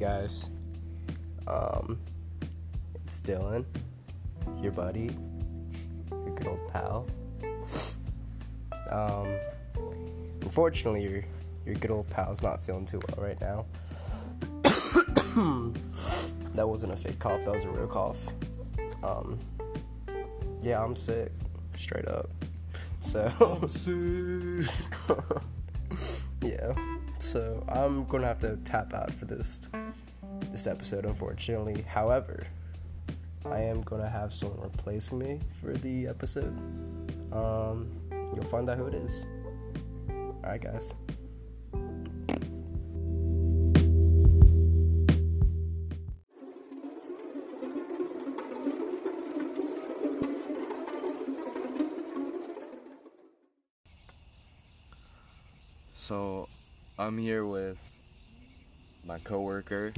guys. Um, it's Dylan, your buddy, your good old pal. Um, unfortunately, your your good old pal's not feeling too well right now. that wasn't a fake cough. That was a real cough. Um, yeah, I'm sick, straight up. So yeah. So I'm gonna have to tap out for this this episode, unfortunately. However, I am gonna have someone replacing me for the episode. Um, you'll find out who it is. All right, guys. I'm here with my coworker,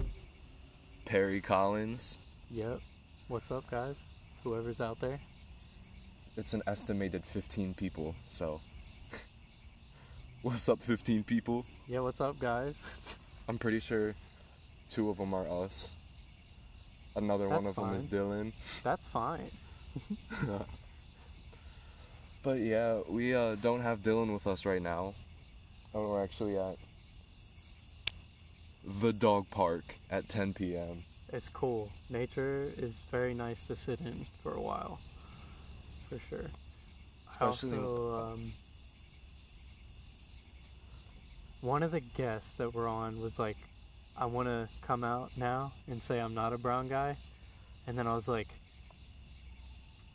Perry Collins. Yep. What's up, guys? Whoever's out there. It's an estimated 15 people, so. What's up, 15 people? Yeah, what's up, guys? I'm pretty sure two of them are us. Another one of That's them is Dylan. That's fine. But yeah, we uh, don't have Dylan with us right now. And we're actually at the dog park at 10 p.m. It's cool. Nature is very nice to sit in for a while. For sure. Especially- I also, um, one of the guests that we're on was like, I want to come out now and say I'm not a brown guy. And then I was like,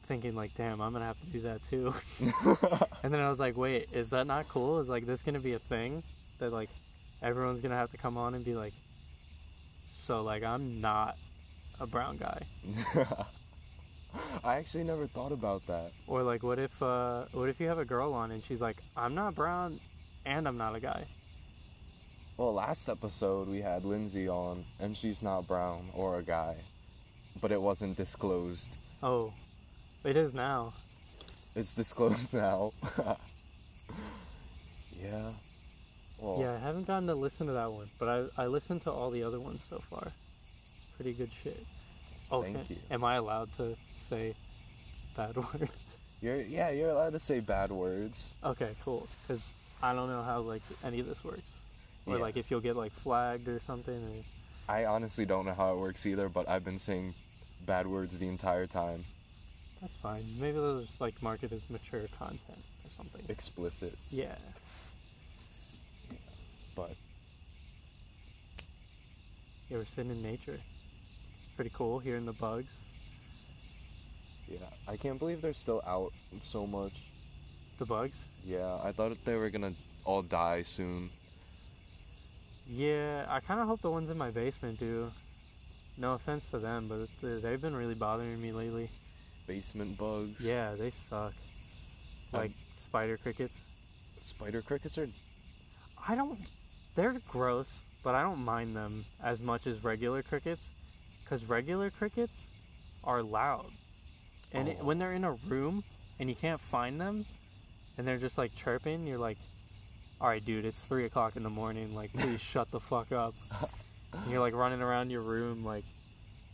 thinking like, damn, I'm going to have to do that too. And then I was like, wait, is that not cool? Is like this gonna be a thing that like everyone's gonna have to come on and be like, so like I'm not a brown guy, I actually never thought about that. or like what if uh what if you have a girl on and she's like, I'm not brown and I'm not a guy. Well, last episode we had Lindsay on, and she's not brown or a guy, but it wasn't disclosed. Oh, it is now. It's disclosed now. yeah. Well, Yeah, I haven't gotten to listen to that one, but I I listened to all the other ones so far. It's pretty good shit. Oh, Thank you. Am I allowed to say bad words? You're yeah, you're allowed to say bad words. Okay, cool. Because I don't know how like any of this works, or Yeah. like if you'll get like flagged or something. Or... I honestly don't know how it works either, but I've been saying bad words the entire time. That's fine. Maybe they'll just like mark it as mature content or something. Explicit, Yeah. But Yeah, we're sitting in nature. It's pretty cool hearing the bugs. yeah, I can't believe they're still out so much. The bugs? Yeah, I thought they were gonna all die soon. Yeah, I kind of hope the ones in my basement do. No offense to them, but they've been really bothering me lately. Basement bugs. Yeah, they suck. Um, like spider crickets. Spider crickets are I don't. They're gross, but I don't mind them as much as regular crickets, because regular crickets are loud, and it, Oh. when they're in a room and you can't find them, and they're just like chirping, you're like, "All right, dude, it's three o'clock in the morning. Like, please shut the fuck up." And you're like running around your room like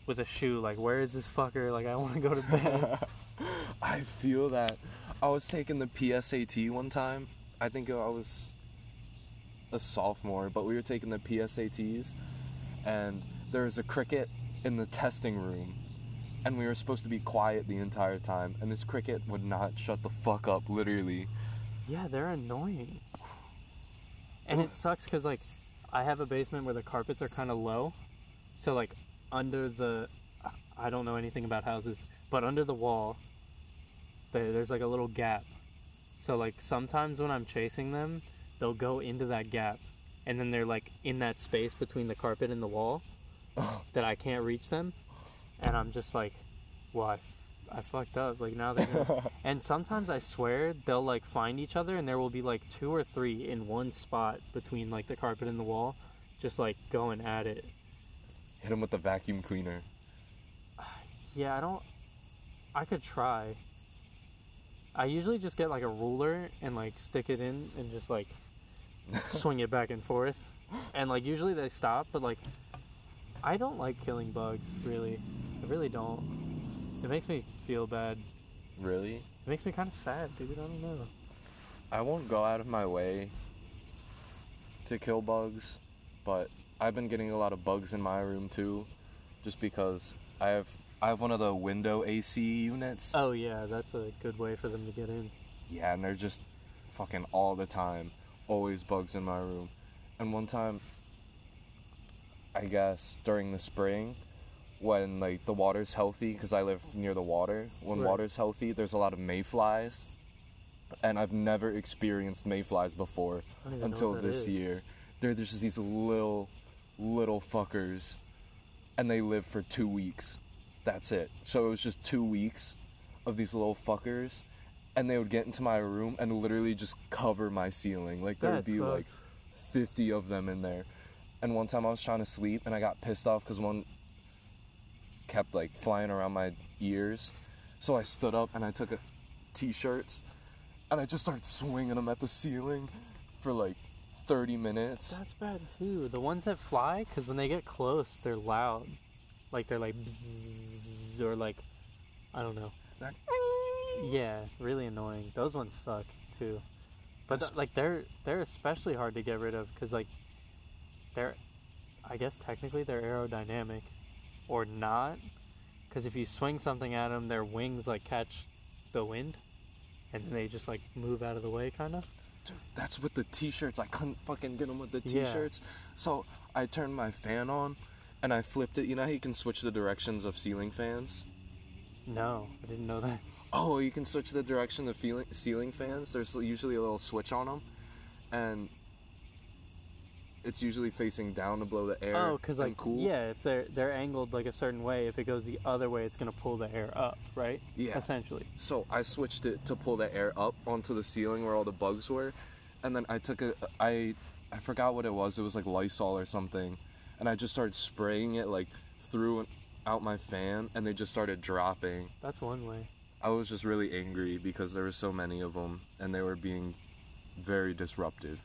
with a shoe, like, "Where is this fucker? Like, I want to go to bed." I feel that. I was taking the PSAT one time. I think I was a sophomore, but we were taking the PSATs, and there was a cricket in the testing room, and we were supposed to be quiet the entire time, and this cricket would not shut the fuck up, literally. Yeah, they're annoying. And it sucks because, like, I have a basement where the carpets are kind of low. So, like, under the. I don't know anything about houses, but under the wall, there's like a little gap. So, like, sometimes when I'm chasing them, they'll go into that gap. And then they're, like, in that space between the carpet and the wall oh. that I can't reach them. And I'm just like, well, I, I fucked up. Like, now they're gonna and sometimes I swear they'll like find each other and there will be like two or three in one spot between like the carpet and the wall, just like going at it. Hit them with the vacuum cleaner. Yeah, I don't. I could try. I usually just get like a ruler and like stick it in and just like swing it back and forth. And like usually they stop, but like I don't like killing bugs, really. I really don't. It makes me feel bad. Really? It makes me kind of sad, dude. I don't know. I won't go out of my way to kill bugs, but I've been getting a lot of bugs in my room too, just because I have I have one of the window AC units. Oh yeah, that's a good way for them to get in. Yeah, and they're just fucking all the time, always bugs in my room. And one time, I guess during the spring, when like the water's healthy, because I live near the water. When Right. water's healthy, there's a lot of mayflies, and I've never experienced mayflies before I don't even know until this is. year. They're just these little, little fuckers, and they live for two weeks. That's it. So it was just two weeks of these little fuckers, and they would get into my room and literally just cover my ceiling. Like there would That be like 50 of them in there. And one time I was trying to sleep and I got pissed off because one kept like flying around my ears. So I stood up and I took a t-shirts and I just started swinging them at the ceiling for like 30 minutes. That's bad too. The ones that fly, because when they get close, they're loud. Like they're like or like, I don't know. That- Yeah, really annoying. Those ones suck too. But th- like they're they're especially hard to get rid of because like they're, I guess technically they're aerodynamic, or not, because if you swing something at them, their wings like catch the wind, and then they just like move out of the way, kind of. Dude, that's with the t-shirts. I couldn't fucking get them with the t-shirts. So I turned my fan on and I flipped it. You know how you can switch the directions of ceiling fans? No, I didn't know that. Oh, you can switch the direction of feeling, ceiling fans. There's usually a little switch on them, and it's usually facing down to blow the air. Oh, because like cool. yeah, if they're they're angled like a certain way, if it goes the other way, it's gonna pull the air up, right? Yeah. Essentially. So I switched it to pull the air up onto the ceiling where all the bugs were, and then I took a I I forgot what it was. It was like Lysol or something, and I just started spraying it like through and out my fan, and they just started dropping. That's one way. I was just really angry because there were so many of them, and they were being very disruptive.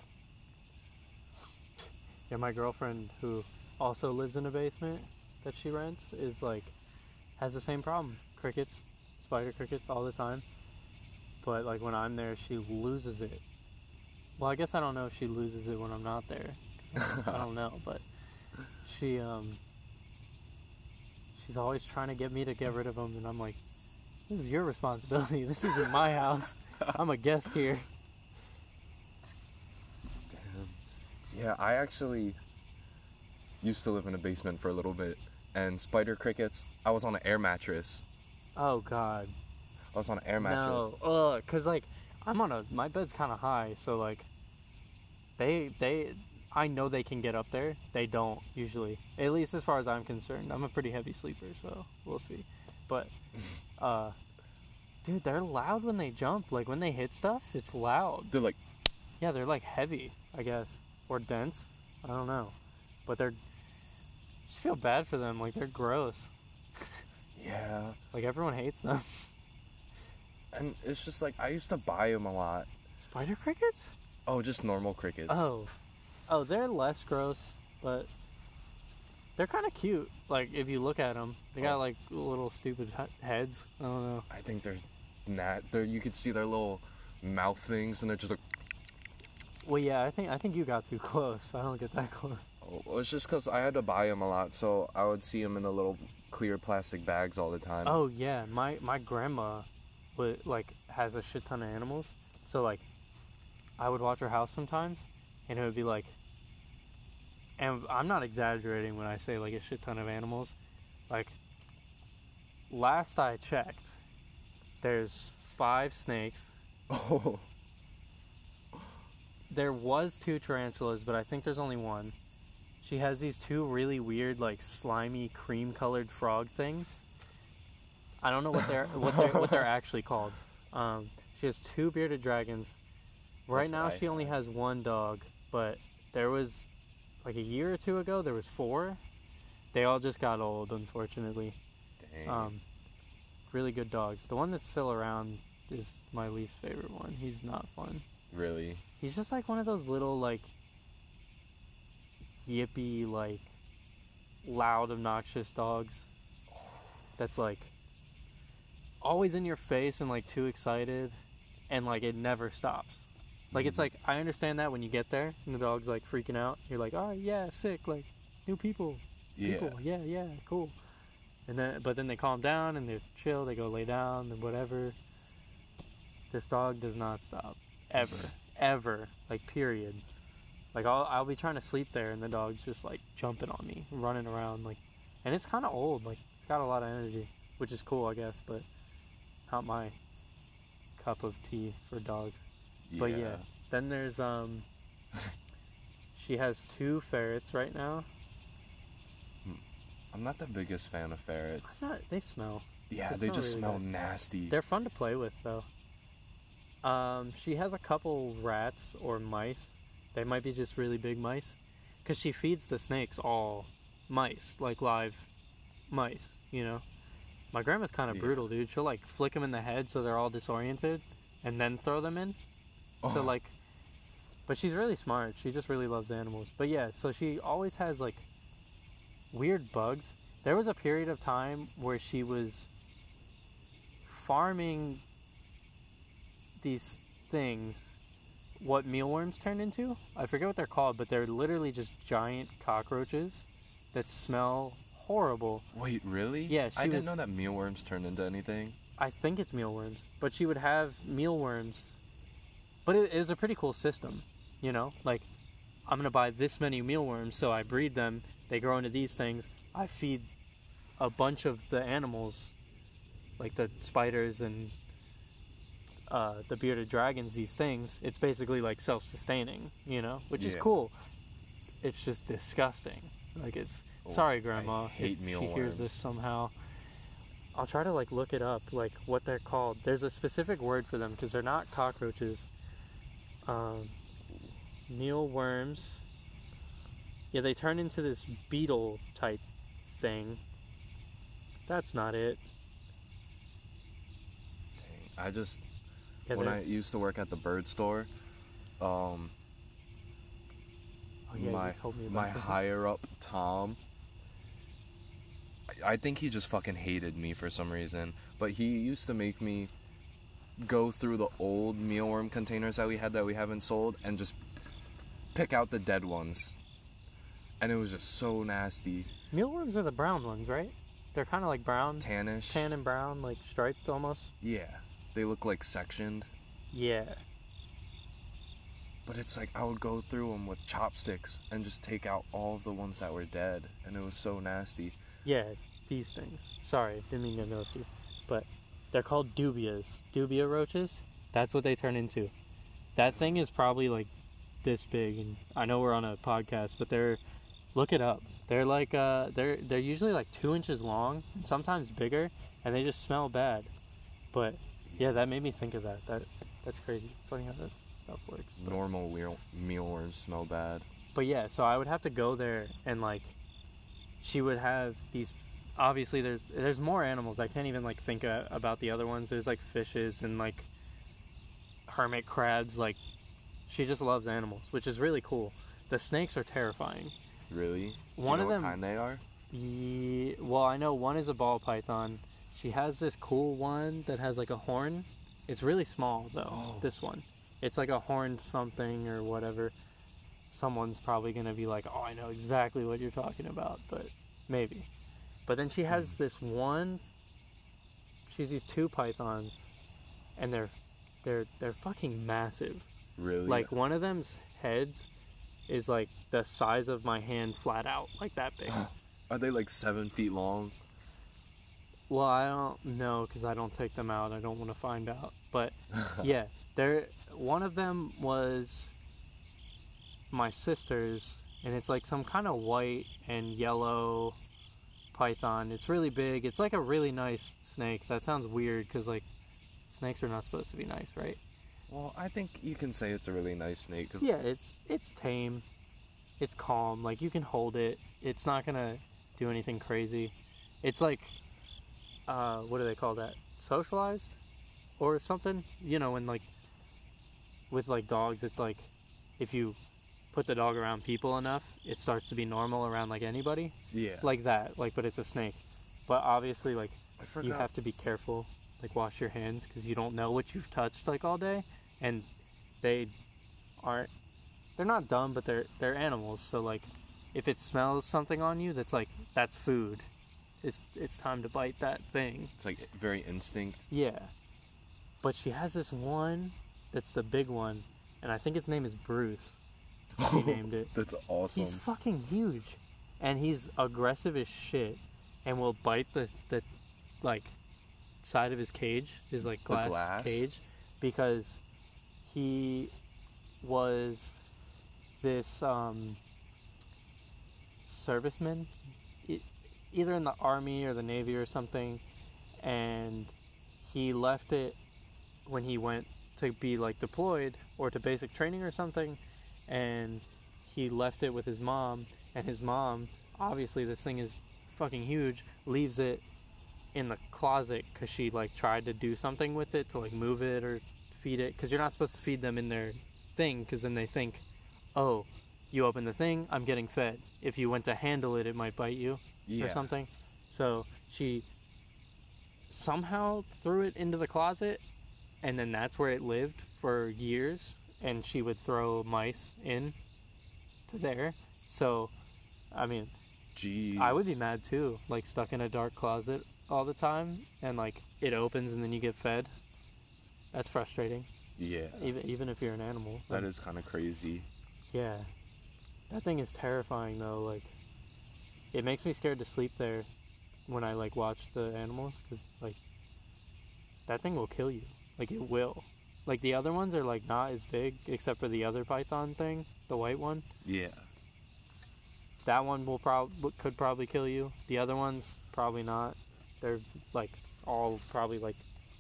Yeah, my girlfriend who also lives in a basement that she rents is like has the same problem. Crickets, spider crickets all the time. But like when I'm there, she loses it. Well, I guess I don't know if she loses it when I'm not there. I don't know, but she um she's always trying to get me to get rid of them, and I'm like, this is your responsibility. This isn't my house. I'm a guest here. Yeah, I actually used to live in a basement for a little bit, and spider crickets. I was on an air mattress. Oh God. I was on an air mattress. No, ugh, cause like I'm on a my bed's kind of high, so like they they I know they can get up there. They don't usually, at least as far as I'm concerned. I'm a pretty heavy sleeper, so we'll see. But uh, dude, they're loud when they jump. Like when they hit stuff, it's loud. They're like, Yeah, they're like heavy, I guess, or dense. I don't know, but they're. Just feel bad for them. Like they're gross. yeah, Like everyone hates them. and it's just like I used to buy them a lot. Spider crickets? Oh, just normal crickets. Oh, oh, they're less gross, but they're kind of cute. Like if you look at them, they got Oh. like little stupid he- heads. I don't know. I think they're not. They're you could see their little mouth things, and they're just like. Well, yeah, I think I think you got too close. I don't get that close. Oh, well, it's just because I had to buy them a lot, so I would see them in the little clear plastic bags all the time. Oh yeah, my my grandma, would like has a shit ton of animals. So like, I would watch her house sometimes, and it would be like. And I'm not exaggerating when I say like a shit ton of animals. Like, last I checked, there's five snakes. Oh. There was two tarantulas, but I think there's only one. She has these two really weird, like slimy, cream-colored frog things. I don't know what they're what they're what they're actually called. Um, she has two bearded dragons. Right That's now, I she only has one dog, but there was like a year or two ago, there was four. They all just got old, unfortunately. Dang. Um, really good dogs. The one that's still around is my least favorite one. He's not fun. really? He's just like one of those little like yippy like loud, obnoxious dogs. That's like always in your face and like too excited, and like it never stops. Like it's like I understand that when you get there and the dog's like freaking out, you're like, oh yeah, sick, like new people, Yeah. people, yeah, yeah, cool. And then, but then they calm down and they're chill. They go lay down and whatever. This dog does not stop, ever, ever, like period. Like I'll I'll be trying to sleep there and the dog's just like jumping on me, running around, like, and it's kind of old. Like it's got a lot of energy, which is cool, I guess, but not my cup of tea for dogs. But yeah, then there's um. she has two ferrets right now. I'm not the biggest fan of ferrets. Not. They smell. Yeah, It's they not just really smell bad. nasty. They're fun to play with though. Um, she has a couple rats or mice. They might be just really big mice, because she feeds the snakes all mice, like live mice. You know, my grandma's kind of Yeah. brutal, dude. She'll like flick them in the head so they're all disoriented, and then throw them in. So Oh, like, but she's really smart. She just really loves animals. But yeah, so she always has like weird bugs. There was a period of time where she was farming these things what mealworms turned into. I forget what they're called, but they're literally just giant cockroaches that smell horrible. wait, really? Yeah, she I didn't know that mealworms turned into anything. I think it's mealworms, but she would have mealworms. But it, it was a pretty cool system, you know. Like, I'm gonna buy this many mealworms, so I breed them. They grow into these things. I feed a bunch of the animals, like the spiders and uh, the bearded dragons. These things. It's basically like self-sustaining, you know, which is cool. It's just disgusting. Like it's. Oh, sorry, I Grandma, hate if she hears this somehow. I'll try to like look it up, like what they're called. There's a specific word for them because they're not cockroaches. Um, mealworms. Yeah, they turn into this beetle type thing. That's not it. Dang. I just Yeah, when I used to work at the bird store, um, oh, yeah, my you told me about my this. higher up Tom. I think he just fucking hated me for some reason, but he used to make me go through the old mealworm containers that we had that we haven't sold and just pick out the dead ones. And it was just so nasty, Mealworms are the brown ones, right? They're kind of like brown, tannish. tan and brown, like striped almost. Yeah, they look like sectioned. Yeah. But it's like I would go through them with chopsticks and just take out all of the ones that were dead, and it was so nasty. Yeah, these things. Sorry, didn't mean to interrupt you. But they're called dubias. Dubia roaches. That's what they turn into. That thing is probably like this big and I know we're on a podcast, but they're look it up. They're like uh they're they're usually like two inches long, sometimes bigger, and they just smell bad. But yeah, that made me think of that. That that's crazy. Funny how that stuff works. but- Normal meal mealworms smell bad. but yeah, so I would have to go there and like she would have these obviously there's there's more animals. I can't even like think uh, about the other ones. There's like fishes and like hermit crabs like she just loves animals, which is really cool. The snakes are terrifying. Really? Do One you of them- What kind they are? Ye well, I know one is a ball python. She has this cool one that has like a horn. It's really small though. Oh. This one, it's like a horned something or whatever. Someone's probably gonna be like, "Oh, I know exactly what you're talking about," but maybe. But then she has hmm. this one. She's these two pythons, and they're they're they're fucking massive. Really? Like one of them's heads is like the size of my hand flat out, like that big. Are they like seven feet long? Well, I don't know because I don't take them out. I don't want to find out. But yeah, there. One of them was my sister's, and it's like some kind of white and yellow python. It's really big. It's like a really nice snake. That sounds weird because like snakes are not supposed to be nice, right? Well, I think you can say it's a really nice snake. 'cause- Yeah, it's it's tame. It's calm. Like you can hold it. It's not gonna do anything crazy. It's like, uh, what do they call that? Socialized, or something? You know, when like, with like dogs, it's like, if you put the dog around people enough, it starts to be normal around like anybody, Yeah. like that. Like, but it's a snake. But obviously, like you have to be careful, like wash your hands because you don't know what you've touched like all day, and they aren't. They're not dumb, but they're they're animals. So like, if it smells something on you, that's like that's food. It's it's time to bite that thing. It's like very instinct. Yeah. But she has this one that's the big one, and I think its name is Bruce. She named it. That's awesome. He's fucking huge, and he's aggressive as shit, and will bite the the like side of his cage, his like glass, glass? cage, because he was this um, serviceman, either in the army or the navy or something, and he left it when he went to be like deployed or to basic training or something and he left it with his mom and his mom obviously this thing is fucking huge leaves it in the closet because she like tried to do something with it to like move it or feed it because you're not supposed to feed them in their thing because then they think oh you open the thing i'm getting fed if you went to handle it it might bite you yeah. or something. So she somehow threw it into the closet, and then that's where it lived for years. And she would throw mice in to there. So, I mean, Jeez. I would be mad too, like stuck in a dark closet all the time, and like it opens and then you get fed. That's frustrating, Yeah. even even if you're an animal. That is kind of crazy. Yeah. That thing is terrifying though. Like, it makes me scared to sleep there when I like watch the animals because like that thing will kill you. Like it will. Like the other ones are like not as big except for the other python thing, the white one. Yeah. That one will probably could probably kill you. The other ones probably not. They're like all probably like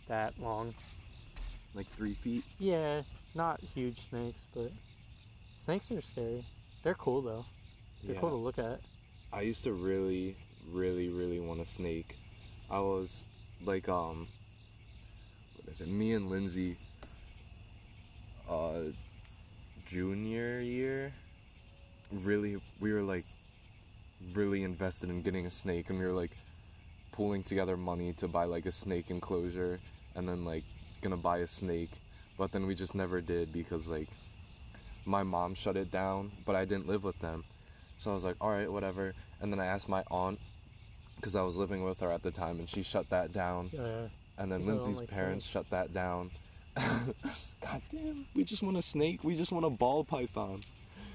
that long. Like three feet. Yeah, not huge snakes, but snakes are scary. They're cool though. They're Yeah. cool to look at. I used to really, really, really want a snake. I was like, um, what is it? Me and Lindsay, uh, junior year, really, we were like, really invested in getting a snake, and we were like, pulling together money to buy like a snake enclosure, and then like gonna buy a snake, but then we just never did because like, my mom shut it down, but I didn't live with them. So I was like, all right, whatever. And then I asked my aunt, because I was living with her at the time, and she shut that down. Yeah. And then Lindsay's parents shut that down. God damn, we just want a snake. We just want a ball python.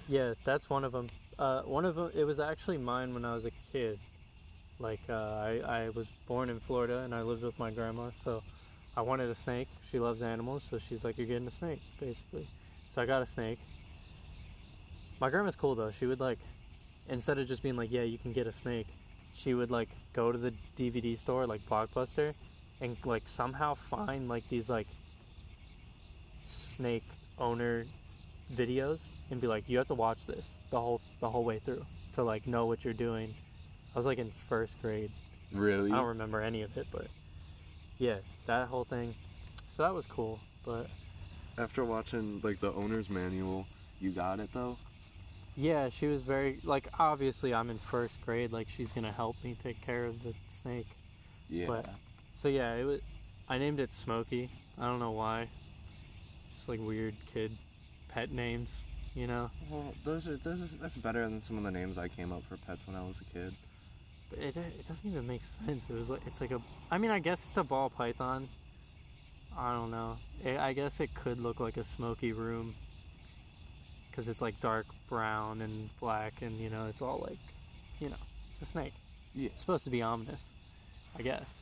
Yeah, that's one of them. Uh, one of them, it was actually mine when I was a kid. Like, uh, I, I was born in Florida and I lived with my grandma, so I wanted a snake. She loves animals, so she's like, You're getting a snake, basically. So I got a snake. My grandma's cool though. She would, like, instead of just being like, Yeah, you can get a snake, she would, like, go to the DVD store, like Blockbuster, and, like, somehow find, like, these, like, snake owner videos and be like, you have to watch this the whole the whole way through to like know what you're doing. I was like in first grade. Really? I don't remember any of it, but yeah, that whole thing. So that was cool. But After watching like the owner's manual, you got it though. yeah, she was very like obviously I'm in first grade. Like she's gonna help me take care of the snake. Yeah. But so yeah, it was. I named it Smokey. I don't know why. Just like weird kid pet names, you know. well, those are those are, that's better than some of the names I came up for pets when I was a kid. But it, it doesn't even make sense. It was like it's like a. I mean, I guess it's a ball python. I don't know. It, I guess it could look like a smoky room. Because it's like dark brown and black, and you know, it's all like, you know, it's a snake. Yeah. It's supposed to be ominous, I guess.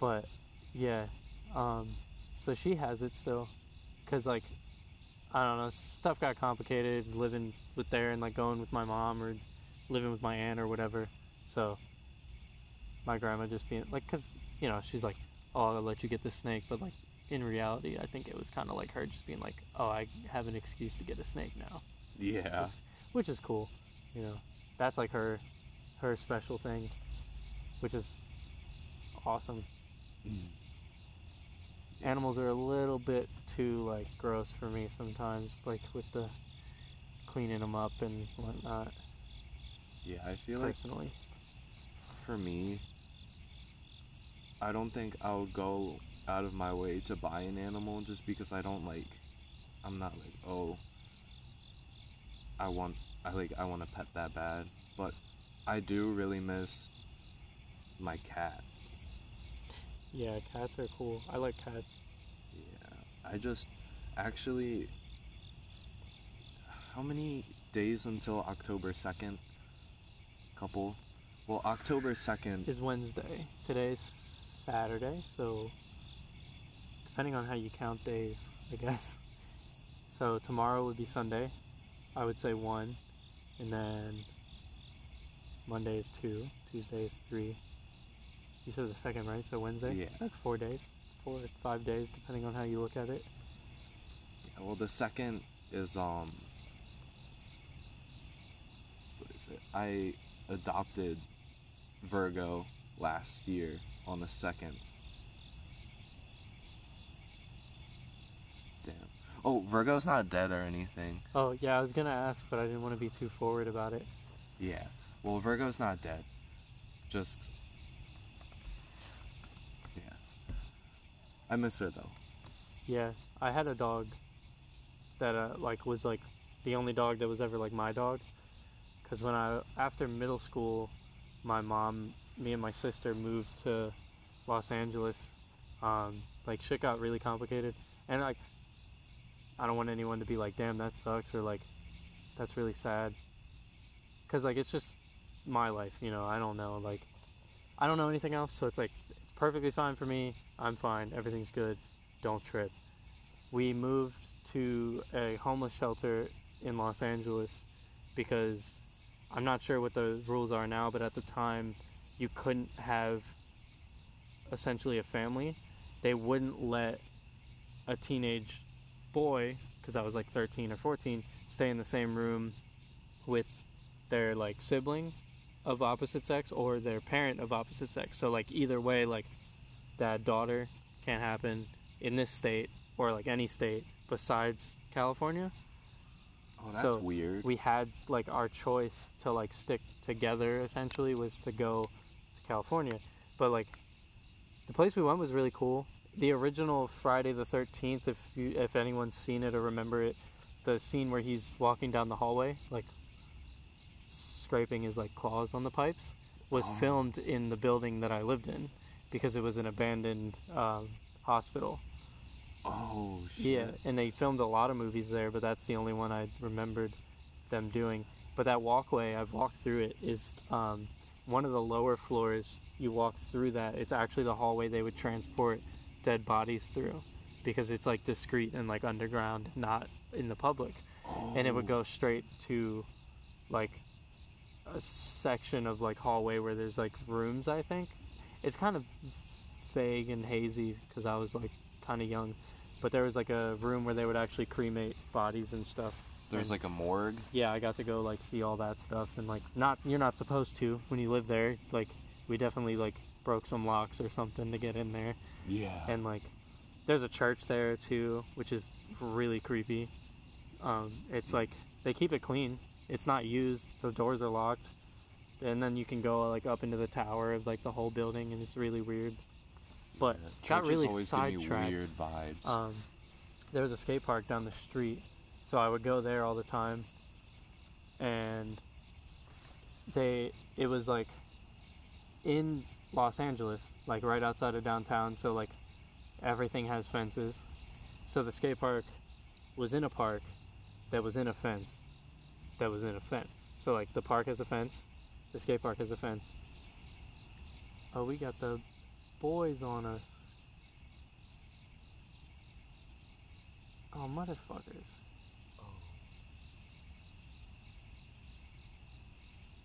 But yeah, um, so she has it still, because like, I don't know, stuff got complicated living with there and like going with my mom or living with my aunt or whatever. So my grandma just being like, cause you know she's like, oh, I'll let you get the snake, but like in reality, I think it was kind of like her just being like, oh, I have an excuse to get a snake now, Yeah. which is cool. You know, that's like her her special thing, which is awesome. Mm. Animals are a little bit too like gross for me sometimes, like with the cleaning them up and whatnot. Yeah, I feel like Personally, for me, I don't think I'll go out of my way to buy an animal just because I don't like. I'm not like oh. I want I like I want a pet that bad, but I do really miss my cat. yeah, cats are cool. I like cats. I just actually. How many days until October second? Couple. Well, October second. Is Wednesday. Today's Saturday, so depending on how you count days, I guess. So tomorrow would be Sunday. I would say one, and then Monday is two. Tuesday is three. You said the second, right? So Wednesday. Yeah. That's four days, four or five days, depending on how you look at it. Yeah, well, the second is um. What is it? I adopted Virgo last year on the second. Damn. Oh, Virgo's not dead or anything. Oh yeah, I was gonna ask, but I didn't want to be too forward about it. Yeah. Well, Virgo's not dead. Just. I miss her though. Yeah, I had a dog that uh, like was like the only dog that was ever like my dog. Cause when I after middle school, my mom, me and my sister moved to Los Angeles. Um, like shit got really complicated, and like I don't want anyone to be like, damn, that sucks, or like that's really sad. Cause like it's just my life, you know. I don't know, like I don't know anything else, so it's like perfectly fine for me. I'm fine. Everything's good don't trip. We moved to a homeless shelter in Los Angeles because I'm not sure what the rules are now, but at the time you couldn't have essentially a family. They wouldn't let a teenage boy, because I was like 13 or 14, stay in the same room with their like sibling of opposite sex or their parent of opposite sex. So like either way, like dad daughter can't happen in this state or like any state besides California. Oh, that's So, weird. We had like our choice to like stick together essentially was to go to California. But like the place we went was really cool. The original Friday the 13th if you if anyone's seen it or remember it, the scene where he's walking down the hallway like scraping his like claws on the pipes was Oh. filmed in the building that I lived in because it was an abandoned um, hospital. oh shit. Yeah, and they filmed a lot of movies there, but that's the only one I remembered them doing. But that walkway, I've walked through it, is um, one of the lower floors. You walk through that, it's actually the hallway they would transport dead bodies through because it's like discreet and like underground, not in the public. And it would Oh. go straight to like a section of like hallway where there's like rooms, I think. It's kind of vague and hazy because I was like kind of young but there was like a room where they would actually cremate bodies and stuff. There's and- like a morgue. Yeah, I got to go like see all that stuff and like not you're not supposed to when you live there. Like we definitely like broke some locks or something to get in there. Yeah. And like there's a church there too, which is really creepy. Um, it's like they keep it clean. It's not used. The doors are locked. And then you can go like up into the tower of like the whole building and it's really weird. But Yeah, got really always give me sidetracked. weird vibes. Um, there was a skate park down the street, so I would go there all the time. And they, it was like in Los Angeles, like right outside of downtown. So like everything has fences. So the skate park was in a park that was in a fence that was in a fence. So like the park has a fence, the skate park has a fence. Oh, we got the boys on us. Oh, motherfuckers.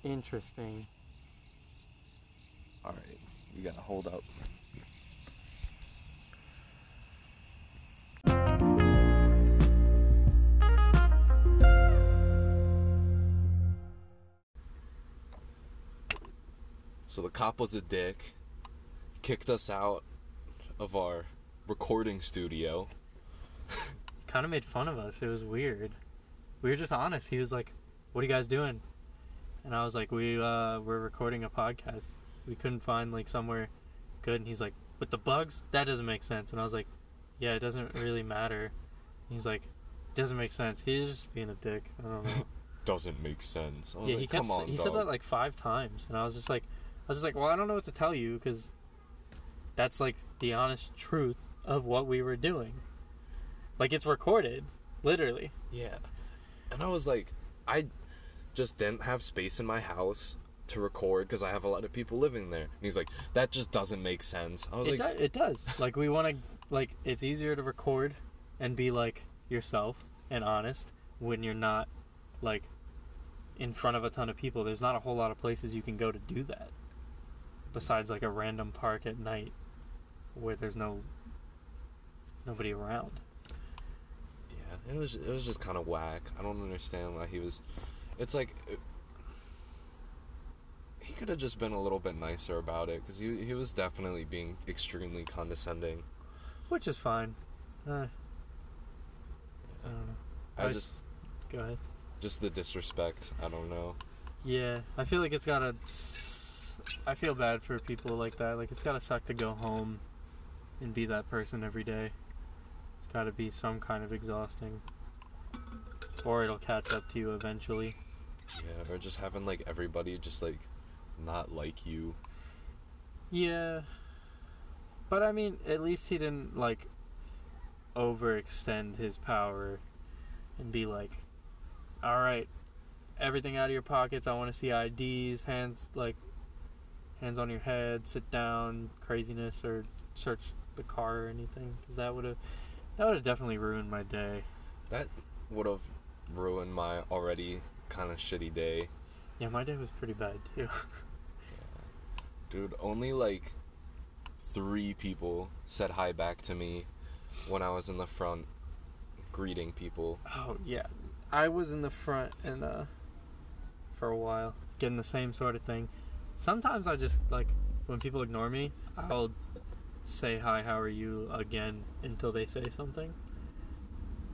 Interesting. All right, you gotta hold up. So the cop was a dick, kicked us out of our recording studio. Kind of made fun of us. It was weird. we were just honest. He was like, "What are you guys doing?" And I was like, "We uh, we're recording a podcast. We couldn't find like somewhere good." And he's like, "With the bugs, that doesn't make sense." And I was like, "Yeah, it doesn't really matter." He's like, "Doesn't make sense." He's just being a dick. I don't know. Doesn't make sense. Yeah, like, he kept Come on, he dog. said that like five times, and I was just like, was just like, "Well, I don't know what to tell you because that's like the honest truth of what we were doing. Like it's recorded, literally." Yeah. And I was like, I just didn't have space in my house to record because I have a lot of people living there. And he's like, that just doesn't make sense. I was It, like, do- it does. Like we want to, like it's easier to record and be like yourself and honest when you're not like in front of a ton of people. There's not a whole lot of places you can go to do that. Besides like a random park at night where there's no nobody around. yeah, it was it was just kind of whack. I don't understand why he was. It's like. It, he could have just been a little bit nicer about it because he, he was definitely being extremely condescending. Which is fine. Uh, I don't know. I I just Go ahead. just the disrespect. I don't know. Yeah, I feel like it's gotta. I feel bad for people like that. Like it's gotta suck to go home and be that person every day. It's gotta be some kind of exhausting, or it'll catch up to you eventually. Yeah, or just having like everybody just like not like you. Yeah, but I mean, at least he didn't like overextend his power and be like, "All right, everything out of your pockets. I want to see IDs, hands like hands on your head, sit down, craziness, or search the car or anything." Because that would have that would have definitely ruined my day. That would have ruined my already kind of shitty day. Yeah, my day was pretty bad too. Dude, only like three people said hi back to me when I was in the front greeting people. Oh yeah, I was in the front and uh, for a while, getting the same sort of thing. Sometimes I just like when people ignore me, I'll say hi, how are you again until they say something.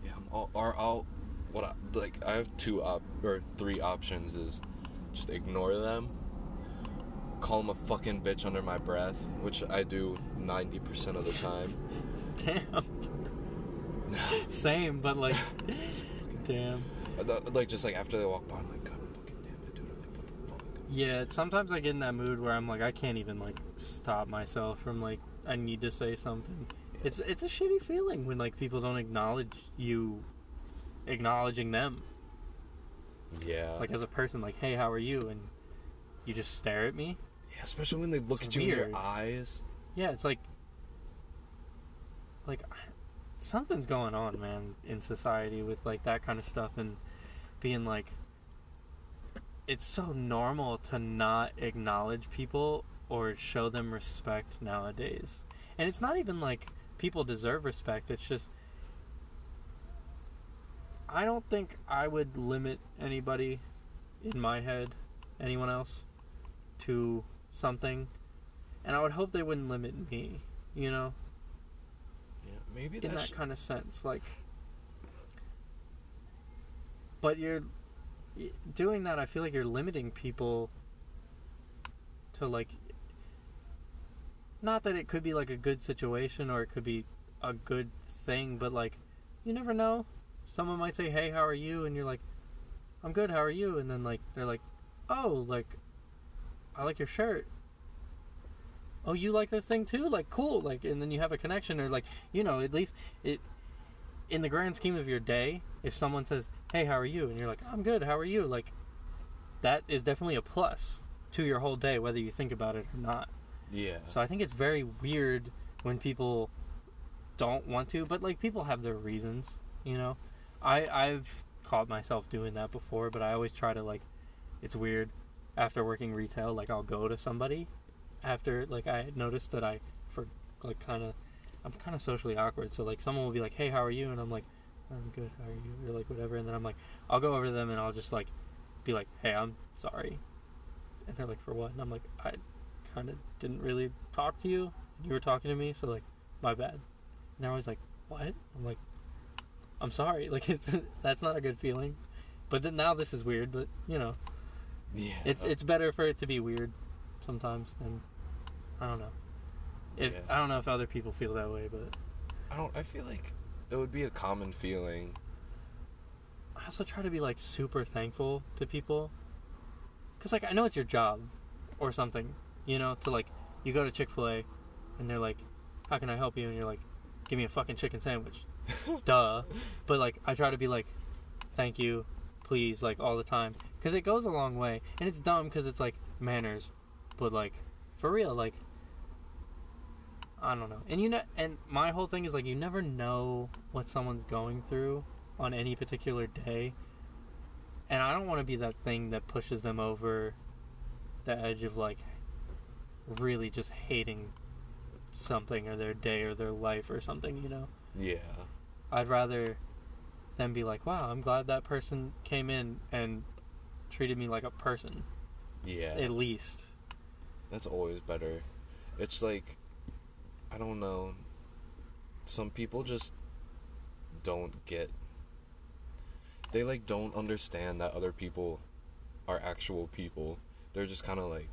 Yeah, I'm all, or I'll what I, like I have two op or three options is just ignore them, call them a fucking bitch under my breath, which I do ninety percent of the time. Damn. Same, but like, damn. Uh, Like just like after they walk by, I'm like, God fucking damn it, dude! Like what the fuck? Yeah, sometimes I get in that mood where I'm like, I can't even like stop myself from like, I need to say something. It's it's a shitty feeling when like people don't acknowledge you, acknowledging them. Yeah. like as a person like hey how are you and you just stare at me yeah, especially when they look It's at you in your eyes. yeah it's like like something's going on man in society with like that kind of stuff and being like it's so normal to not acknowledge people or show them respect nowadays. And it's not even like people deserve respect it's just i don't think i would limit anybody in my head anyone else to something. And i would hope they wouldn't limit me you know? Yeah, maybe in that kind of sense like but you're doing that i feel like you're limiting people to like not that it could be like a good situation or it could be a good thing but like you never know. Someone might say hey how are you? and you're like i'm good how are you? and then like they're like oh like i like your shirt. Oh you like this thing too? Like cool. Like and then you have a connection or like you know at least it in the grand scheme of your day if someone says hey how are you? and you're like i'm good how are you? like that is definitely a plus to your whole day whether you think about it or not. Yeah. so i think it's very weird when people don't want to but like people have their reasons you know? I i've caught myself doing that before but i always try to like it's weird after working retail like i'll go to somebody after like i noticed that i for like kind of i'm kind of socially awkward so like someone will be like hey how are you? And i'm like i'm good how are you? Or like whatever and then i'm like i'll go over to them and i'll just like be like hey i'm sorry. And they're like for what? And i'm like i kind of didn't really talk to you you were talking to me so like my bad. And they're always like what? I'm like i'm sorry. Like it's that's not a good feeling. But then now this is weird. But you know, Yeah. it's it's better for it to be weird sometimes than I don't know. If Yeah. I don't know if other people feel that way, but I don't. I feel like it would be a common feeling. I also try to be like super thankful to people. Cause like I know it's your job, or something. You know, to like you go to Chick Fil A, and they're like, "How can I help you?" And you're like, "Give me a fucking chicken sandwich." Duh. But like I try to be like, "Thank you, please," like all the time, because it goes a long way. And it's dumb because it's like manners, but like for real, like I don't know. And you know, and my whole thing is like you never know what someone's going through on any particular day. And I don't want to be that thing that pushes them over the edge of like really just hating something or their day or their life or something, you know. Yeah. I'd rather them be like, "Wow, I'm glad that person came in and treated me like a person." Yeah. At least. That's always better. It's like, I don't know. Some people just don't get. They like don't understand that other people are actual people. They're just kind of like,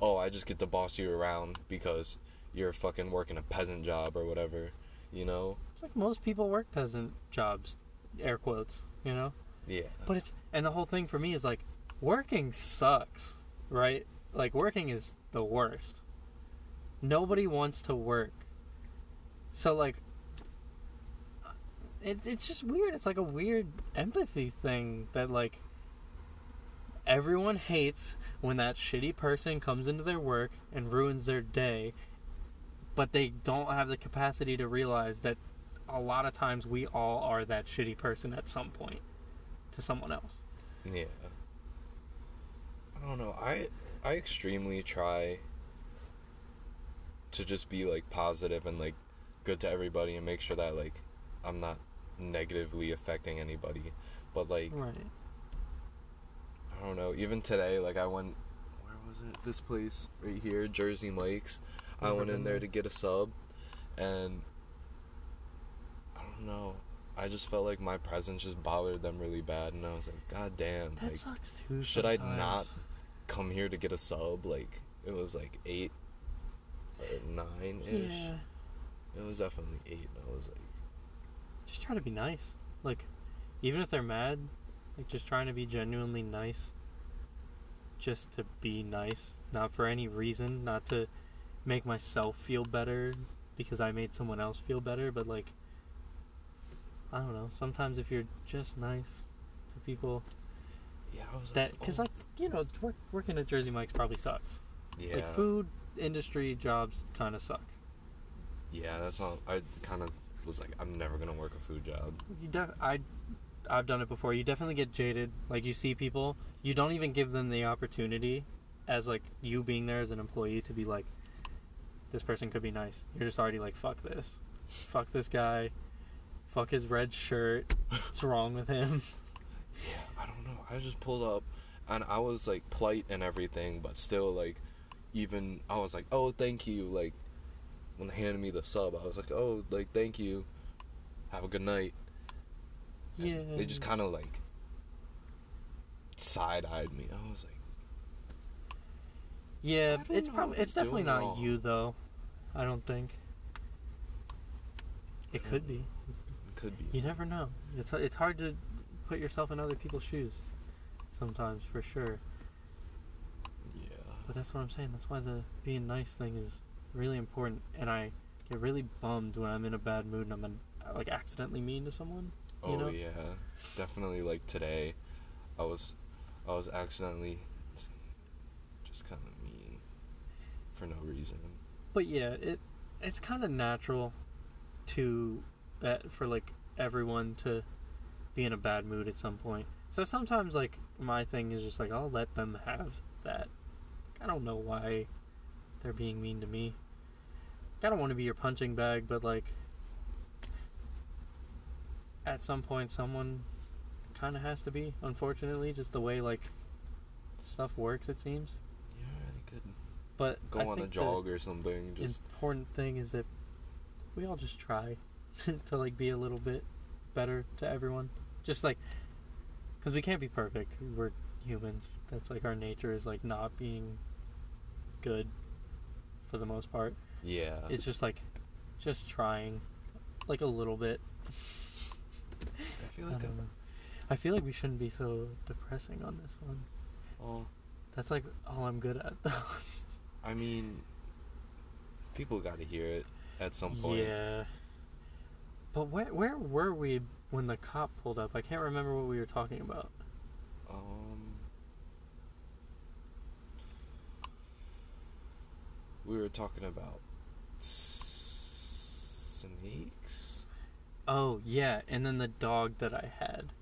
oh, I just get to boss you around because you're fucking working a peasant job or whatever, you know? It's like most people work peasant jobs, air quotes, you know? Yeah. But it's and the whole thing for me is like working sucks, right? Like working is the worst. Nobody wants to work. So like it, it's just weird. It's like a weird empathy thing that like everyone hates when that shitty person comes into their work and ruins their day, but they don't have the capacity to realize that a lot of times we all are that shitty person at some point to someone else. Yeah. I don't know. I I extremely try to just be like positive and like good to everybody and make sure that like I'm not negatively affecting anybody. But like Right. I don't know, even today like I went where was it? This place right here, Jersey Mike's. I went in there to get a sub and I don't know. I just felt like my presence just bothered them really bad and I was like, God damn, That like sucks too. should I not come here to get a sub. Like it was like eight nine ish. Yeah. It was definitely eight. And I was like, Just try to be nice. Like, even if they're mad, like just trying to be genuinely nice. Just to be nice, not for any reason, not to make myself feel better because I made someone else feel better, but like, I don't know. Sometimes if you're just nice to people, yeah, I was that like, because oh, like you know, work, working at Jersey Mike's probably sucks. yeah, Like food industry jobs kind of suck. yeah. That's all. I kind of was like, I'm never gonna work a food job. You def- I, I've done it before. You definitely get jaded. Like you see people, you don't even give them the opportunity, as like you being there as an employee to be like, this person could be nice. You're just already like, fuck this, fuck this guy, fuck his red shirt. What's wrong with him? Yeah, I don't know. I just pulled up, and I was like polite and everything, but still like, even I was like, oh, thank you. Like when they handed me the sub, I was like, oh, like thank you. Have a good night. And Yeah. They just kind of like side eyed me. I was like, Yeah, it's probably it's definitely not you though. I don't think. It could be. it could be. You never know. It's it's hard to put yourself in other people's shoes. Sometimes, for sure. But that's what I'm saying. That's why the being nice thing is really important. And I get really bummed when I'm in a bad mood and I'm an, like accidentally mean to someone. Oh know? yeah. Definitely like today, I was, I was accidentally, just kind of mean, for no reason. But yeah, it it's kind of natural to uh, for like everyone to be in a bad mood at some point. So sometimes like my thing is just like I'll let them have that. I don't know why they're being mean to me. I don't want to be your punching bag, but like at some point someone kind of has to be, unfortunately, just the way like stuff works it seems. Yeah, they could But go I on a jog or something. Just important thing is that we all just try to like be a little bit better to everyone just like because we can't be perfect. We're humans. That's like our nature is like not being good for the most part. Yeah. It's just like just trying like a little bit. I feel I like don't know. I feel like we shouldn't be so depressing on this one. I, well, That's like all I'm good at though. I mean, people got to hear it at some point. Yeah. But where where were we when the cop pulled up? I can't remember what we were talking about. Um, we were talking about snakes. Oh yeah, and then the dog that I had.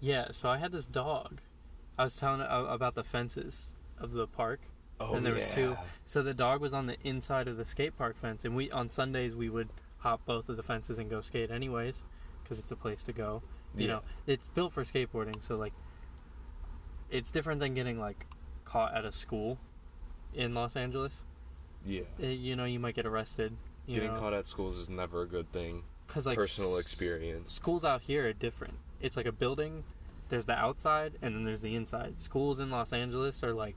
Yeah, so I had this dog. I was telling a- uh, about the fences of the park. Oh And there was two. So the dog was on the inside of the skate park fence, and we on Sundays we would hop both of the fences and go skate anyways, because it's a place to go. You Yeah. know, it's built for skateboarding, so like, it's different than getting like caught at a school in Los Angeles. Yeah. Uh, you know, you might get arrested. You Getting know, caught at schools is never a good thing. cause like Personal experience. Schools out here are different. It's like a building. There's the outside and then there's the inside. Schools in Los Angeles are like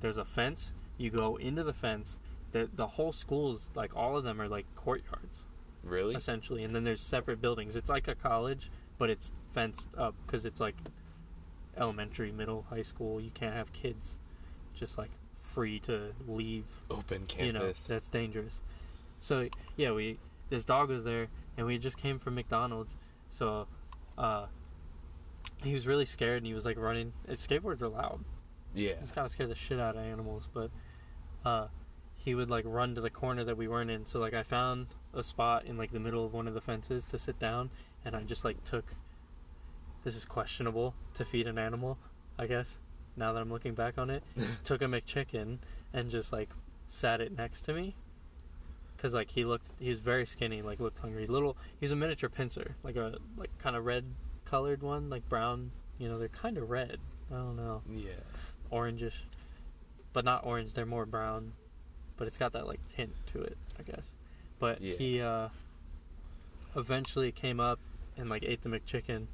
there's a fence. You go into the fence. The the whole schools like all of them are like courtyards Really? essentially, and then there's separate buildings. It's like a college, but it's fenced up because it's like elementary, middle, high school. You can't have kids just like free to leave Open you know campus. that's dangerous. So yeah we this dog was there and we just came from mcdonald's. So uh he was really scared and he was like running. Uh, skateboards are loud. Yeah. just kind of scare the shit out of animals but uh he would like run to the corner that we weren't in. So like i found a spot in like the middle of one of the fences to sit down and i just like took this is questionable to feed an animal i guess now that i'm looking back on it took a mcchicken and just like sat it next to me because like he looked he was very skinny like looked hungry little he's a miniature pinscher like a like kind of red colored one like brown you know they're kind of red i don't know Yeah. orangish, but not orange. They're more brown, but it's got that like tint to it, I guess. But Yeah. he uh, eventually came up and like ate the McChicken,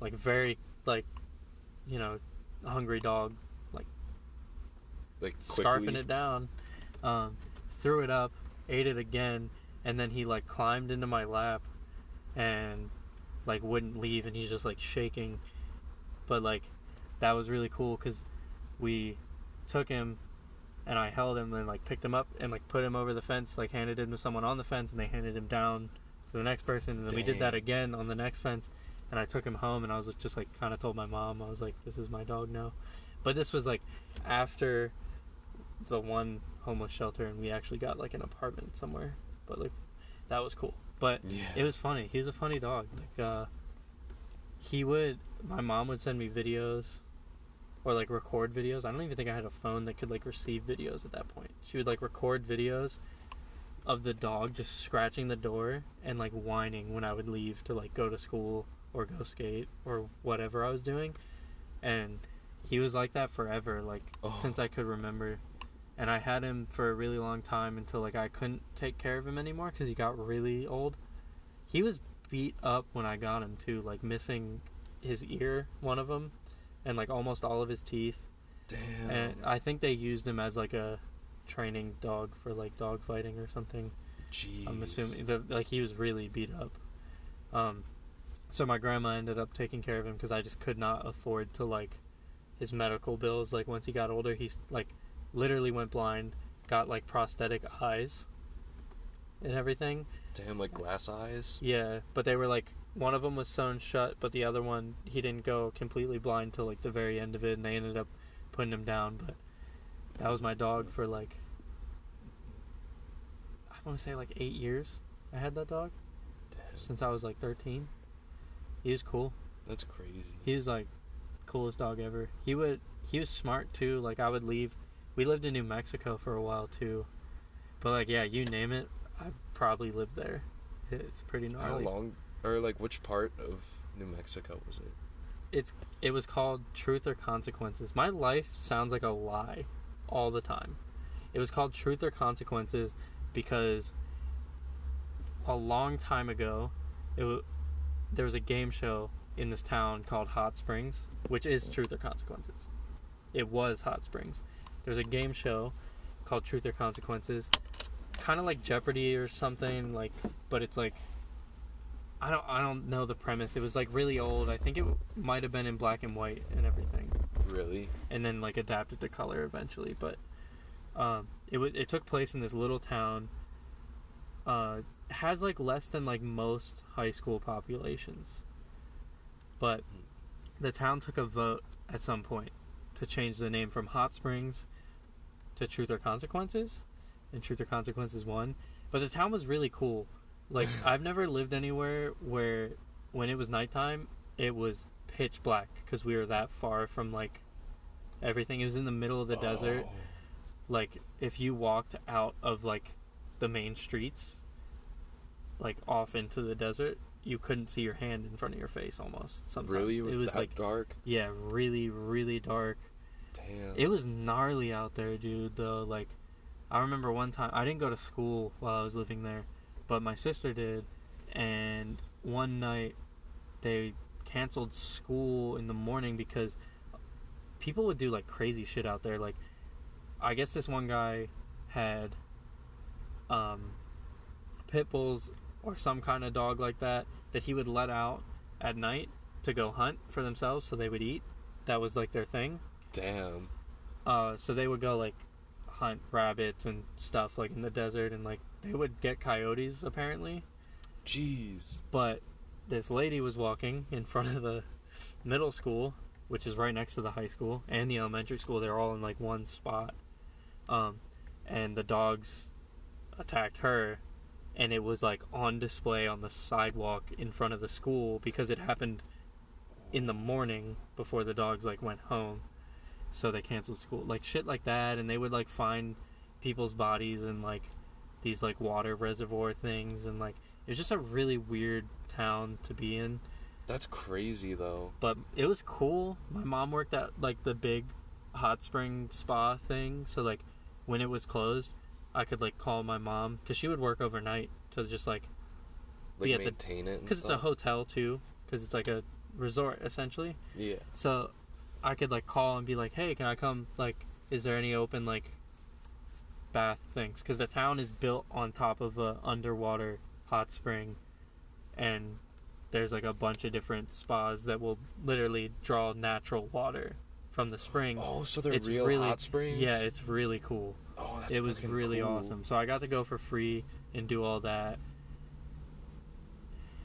like very like, you know, hungry dog, Like quickly. scarfing it down, um, threw it up, ate it again, and then he like climbed into my lap, and like wouldn't leave, and he's just like shaking, but like that was really cool because we took him and I held him and like picked him up and like put him over the fence, like handed him to someone on the fence, and they handed him down to the next person, and then we did that again on the next fence, and I took him home, and I was just like kind of told my mom, I was like, this is my dog now, but this was like after the one homeless shelter, and we actually got like an apartment somewhere, but like that was cool, but Yeah. it was funny. He was a funny dog. Like uh he would my mom would send me videos or like record videos. I don't even think I had a phone that could like receive videos at that point. She would like record videos of the dog just scratching the door and like whining when I would leave to like go to school or go skate or whatever I was doing. And he was like that forever, like Oh. since I could remember. And I had him for a really long time until like I couldn't take care of him anymore because he got really old. He was beat up when I got him too, like missing his ear, one of them, and like almost all of his teeth. Damn. And I think they used him as like a training dog for like dog fighting or something. Jeez. I'm assuming that like he was really beat up. Um, so my grandma ended up taking care of him because I just could not afford to like his medical bills. Like once he got older, he's like literally went blind, got like prosthetic eyes and everything. Damn, like glass eyes. Yeah, but they were like one of them was sewn shut, but the other one he didn't go completely blind till like the very end of it, and they ended up putting him down. But that was my dog for like I want to say like eight years. I had that dog Damn. since I was like thirteen. He was cool. That's crazy. He was like coolest dog ever. He would he was smart too. Like I would leave. We lived in New Mexico for a while too, but like yeah, you name it, I've probably lived there. It's pretty normal. How long, or like which part of New Mexico was it? it's it was called Truth or Consequences. My life sounds like a lie all the time. It was called Truth or Consequences because a long time ago, it w- there was a game show in this town called Hot Springs, which is Truth or Consequences. It was Hot Springs. There's a game show called Truth or Consequences, kind of like Jeopardy or something like, but it's like I don't I don't know the premise. It was like really old. I think it might have been in black and white and everything, Really? and then like adapted to color eventually. But um, it w- it took place in this little town. Uh, has like less than like most high school populations, but the town took a vote at some point to change the name from Hot Springs to Truth or Consequences, and Truth or Consequences won. But the town was really cool. Like I've never lived anywhere where when it was nighttime it was pitch black because we were that far from like everything. It was in the middle of the desert. Oh. Like if you walked out of like the main streets, like off into the desert, you couldn't see your hand in front of your face almost. Sometimes Really? It was, that like dark? yeah, really, really dark. Damn. It was gnarly out there, dude. Though, like, I remember one time I didn't go to school while I was living there, but my sister did, and one night they canceled school in the morning because people would do like crazy shit out there. Like, I guess this one guy had um, pit bulls or some kind of dog like that that he would let out at night to go hunt for themselves, so they would eat. That was like their thing. Damn. Uh, so they would go like hunt rabbits and stuff like in the desert, and like they would get coyotes apparently. Jeez. But this lady was walking in front of the middle school, which is right next to the high school and the elementary school. They're all in like one spot. Um, and the dogs attacked her, and it was like on display on the sidewalk in front of the school because it happened in the morning before the dogs like went home. So they canceled school, like shit like that, and they would like find people's bodies in like these like water reservoir things, and like it was just a really weird town to be in. That's crazy though. But it was cool. My mom worked at like the big hot spring spa thing, so like when it was closed, I could like call my mom because she would work overnight to just like Like Be at the- maintain it. because it's a hotel too, because it's like a resort essentially. Yeah. So I could like call and be like, "Hey, can I come? Like, is there any open like bath things?" Because the town is built on top of a underwater hot spring, and there's like a bunch of different spas that will literally draw natural water from the spring. Oh, so they're it's real really hot springs. yeah, it's really cool. Oh, that's it was really cool. awesome. So I got to go for free and do all that.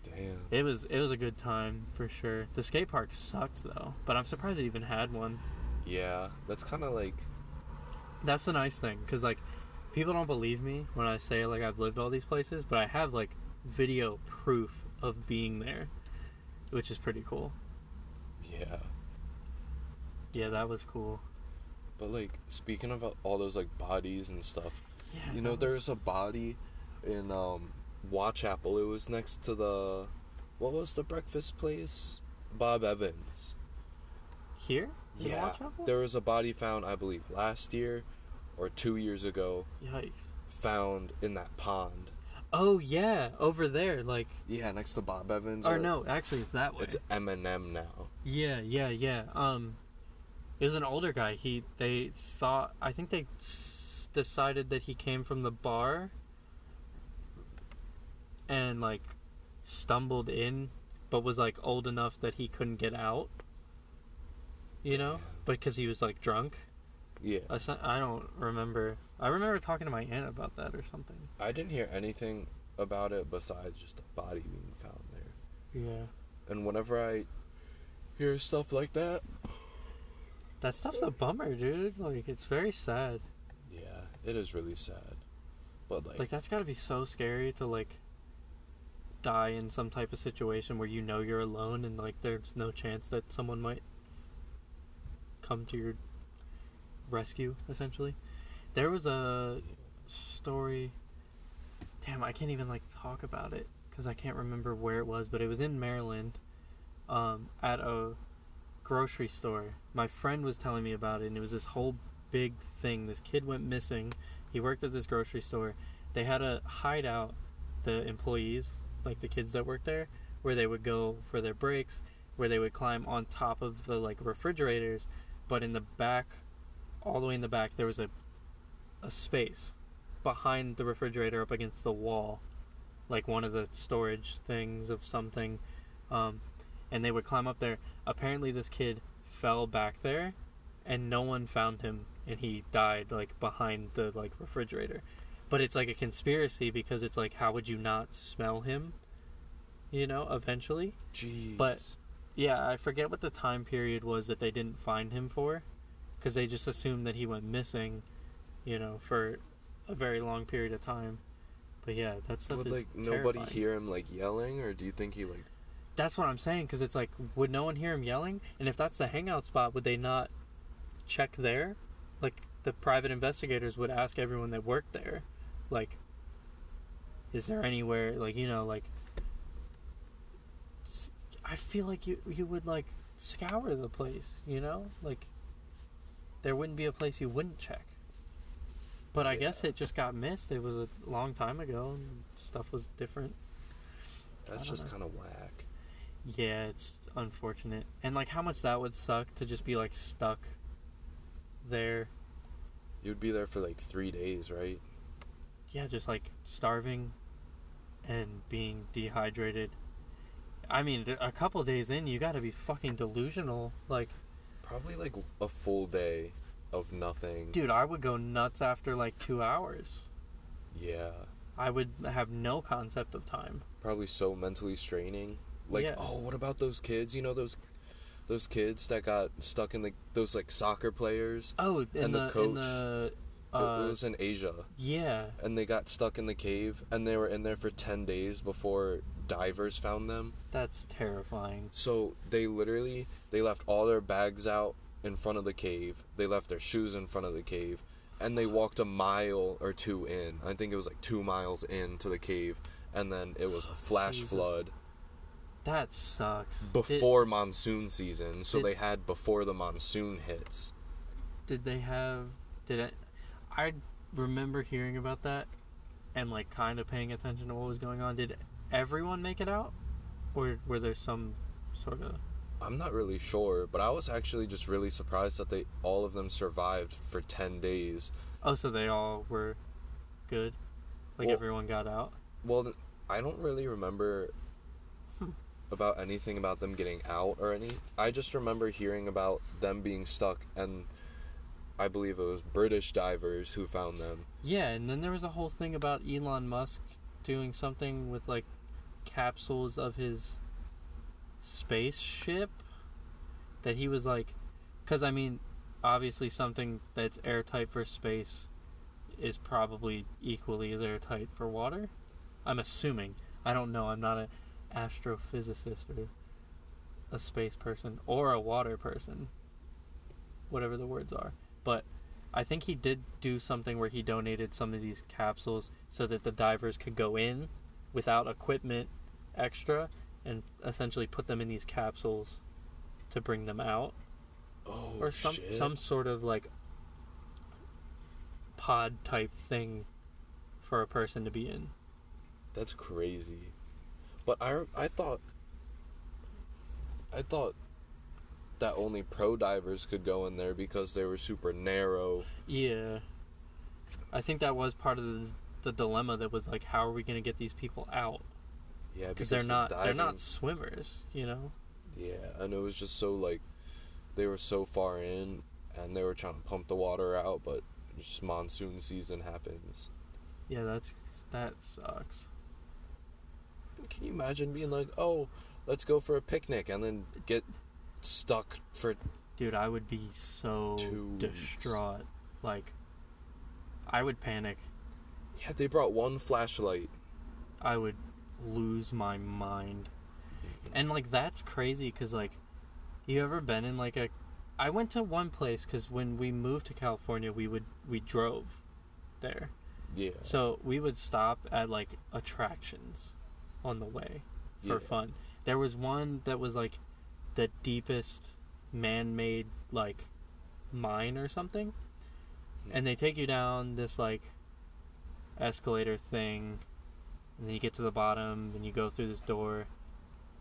Damn. It was it was a good time for sure. The skate park sucked though, but I'm surprised it even had one. Yeah, that's kind of like That's the nice thing, cause like people don't believe me when I say like I've lived all these places, but I have like video proof of being there, which is pretty cool. yeah. Yeah, that was cool. But like speaking of all those like bodies and stuff, Yeah, you know, was- there's a body in um Watchapel. It was next to the what was the breakfast place? Bob Evans. here. In Yeah, there was a body found, I believe, last year or two years ago, Yikes. found in that pond. Oh yeah, over there, like Yeah, next to Bob Evans. or no, actually it's that way. it's Eminem now. Yeah, yeah, yeah. Um, it was an older guy. He they thought I think they s- decided that he came from the bar and like stumbled in, but was like old enough that he couldn't get out. You know, because he was like drunk. Yeah, I I don't remember. I remember talking to my aunt about that or something. I didn't hear anything about it besides just a body being found there. Yeah, And whenever I hear stuff like that, that stuff's a bummer, dude. Like it's very sad. yeah, it is really sad. But like, Like that's got to be so scary to like die in some type of situation where you know you're alone and like there's no chance that someone might come to your rescue essentially. There was a story Damn, I can't even like talk about it cuz I can't remember where it was, but it was in Maryland um at a grocery store. My friend was telling me about it and it was this whole big thing. This kid went missing. He worked at this grocery store. They had a hideout the employees, like the kids that worked there, where they would go for their breaks. where they would climb on top of the like refrigerators, but in the back, all the way in the back, there was a a space behind the refrigerator up against the wall, like one of the storage things of something, um, and they would climb up there. Apparently, this kid fell back there, and no one found him, and he died like behind the like refrigerator. But it's like a conspiracy because it's like, how would you not smell him? You know, eventually. Jeez. But yeah, I forget what the time period was that they didn't find him for, because they just assumed that he went missing, you know, for a very long period of time. But yeah, that stuff would like nobody terrifying. hear him like yelling, or do you think he like? That's what I'm saying, because it's like, would no one hear him yelling? And if that's the hangout spot, would they not check there? Like the private investigators would ask everyone that worked there, like, is there anywhere like you know like. I feel like you you would like scour the place, you know, like. There wouldn't be a place you wouldn't check. But I guess it just got missed. It was a long time ago, and stuff was different. That's just kind of whack. Yeah, it's unfortunate. And like how much that would suck to just be like stuck there. You'd be there for like three days, right? Yeah, just like starving and being dehydrated. I mean, a couple days in, you got to be fucking delusional. Like, Probably like a full day of nothing. dude, I would go nuts after like 2 hours. Yeah. I would have no concept of time. Probably so mentally straining. Like, Yeah. oh, what about those kids? You know those those kids that got stuck in the those like soccer players. Oh, in And the, the in coach, the it uh, was in Asia, yeah. and they got stuck in the cave, and they were in there for ten days before divers found them. That's terrifying. So they literally they left all their bags out in front of the cave. They left their shoes in front of the cave, and they walked a mile or two in. I think it was like two miles into the cave, and then it was a flash Jesus. flood That sucks. Did- before monsoon season. So did- they had before the monsoon hits. did they have did it i remember hearing about that and like kind of paying attention to what was going on did everyone make it out or were there some sort of I'm not really sure, but I was actually just really surprised that they all of them survived for ten days. oh so they all were good like Well- everyone got out Well, I don't really remember. About anything about them getting out or any. I just remember hearing about them being stuck, and I believe it was British divers who found them. yeah and then there was a whole thing about elon musk doing something with like capsules of his spaceship that he was like because i mean obviously something that's airtight for space is probably equally as airtight for water i'm assuming i don't know i'm not an astrophysicist or a space person or a water person whatever the words are but i think he did do something where he donated some of these capsules so that the divers could go in without equipment extra and essentially put them in these capsules to bring them out Oh or some shit! some sort of like pod type thing for a person to be in. That's crazy. But I I thought I thought that only pro divers could go in there because they were super narrow. Yeah. I think that was part of the, the dilemma that was like how are we going to get these people out? Yeah, Cuz they're the not they're not swimmers, you know. Yeah, and it was just so like they were so far in and they were trying to pump the water out, but just monsoon season happens. Yeah, that's that sucks. Can you imagine being like, "Oh, let's go for a picnic," and then get stuck for Dude, I would be so Two distraught. Like I would panic. Yeah, they brought one flashlight. I would lose my mind. And like that's crazy cuz like you ever been in like a I went to one place cuz when we moved to California we would we drove there. Yeah. So we would stop at like attractions on the way for Yeah. fun. There was one that was like the deepest man-made like mine or something. Hmm. And they take you down this like escalator thing and then you get to the bottom and you go through this door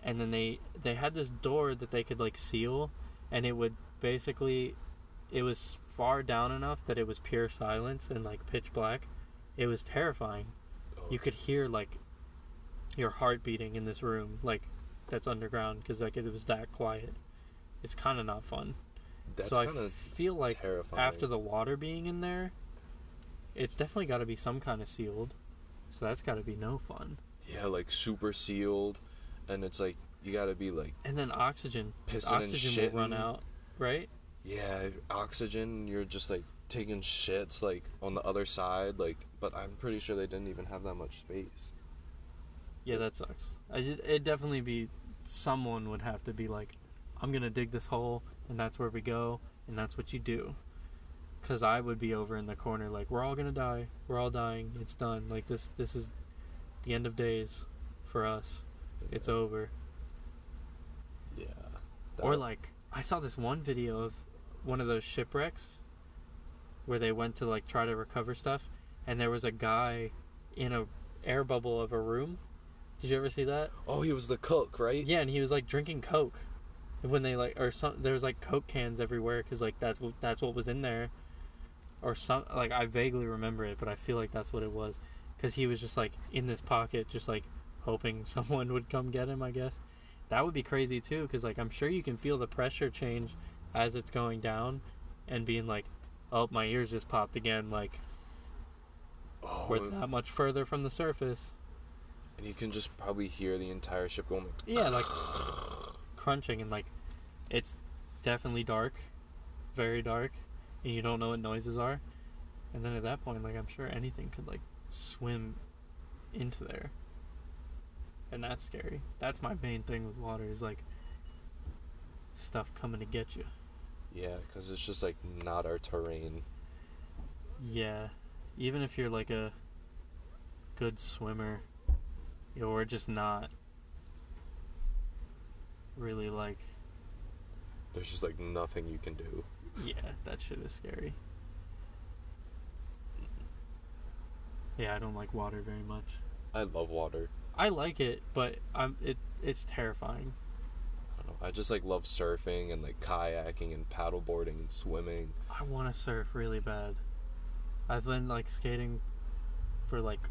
and then they they had this door that they could like seal, and it would basically, it was far down enough that it was pure silence and like pitch black. It was terrifying. Oh, You could hear like your heart beating in this room, like that's underground, because like it was that quiet. It's kind of not fun. That's so I kind of feel like terrifying. after the water being in there, it's definitely got to be some kind of sealed. So that's got to be no fun. yeah, like super sealed, and it's like you gotta be like And then oxygen. Pissing and oxygen will run out, right? yeah, oxygen. You're just like taking shits like on the other side, like. But I'm pretty sure they didn't even have that much space. Yeah, that sucks. I just, it'd definitely be someone would have to be like, I'm gonna dig this hole, and that's where we go, and that's what you do. Cause I would be over in the corner like, we're all gonna die, we're all dying, it's done. Like this, this is the end of days for us. It's over. Yeah. Or like I saw this one video of one of those shipwrecks where they went to like try to recover stuff and there was a guy in a air bubble of a room. Did you ever see that? Oh, he was the cook, right? Yeah, and he was like drinking coke. When they like or some there was like coke cans everywhere cuz like that's what that's what was in there. Or some like I vaguely remember it, but I feel like that's what it was cuz he was just like in this pocket just like hoping someone would come get him, I guess. That would be crazy too cuz like I'm sure you can feel the pressure change as it's going down and being like, "Oh, my ears just popped again." Like Oh, we're that much further from the surface. And you can just probably hear the entire ship going. Like, Yeah, like crunching and like it's definitely dark, very dark, and you don't know what noises are. And then at that point, like I'm sure anything could like swim into there. And that's scary. That's my main thing with water is like stuff coming to get you. yeah, because it's just like not our terrain. Yeah. Even if you're like a good swimmer, you know, we're just not really like There's just like nothing you can do. Yeah, that shit is scary. Yeah, I don't like water very much. I love water. I like it, but I'm it it's terrifying. I don't know. I just like love surfing and like kayaking and paddleboarding and swimming. I want to surf really bad. I've been like skating for like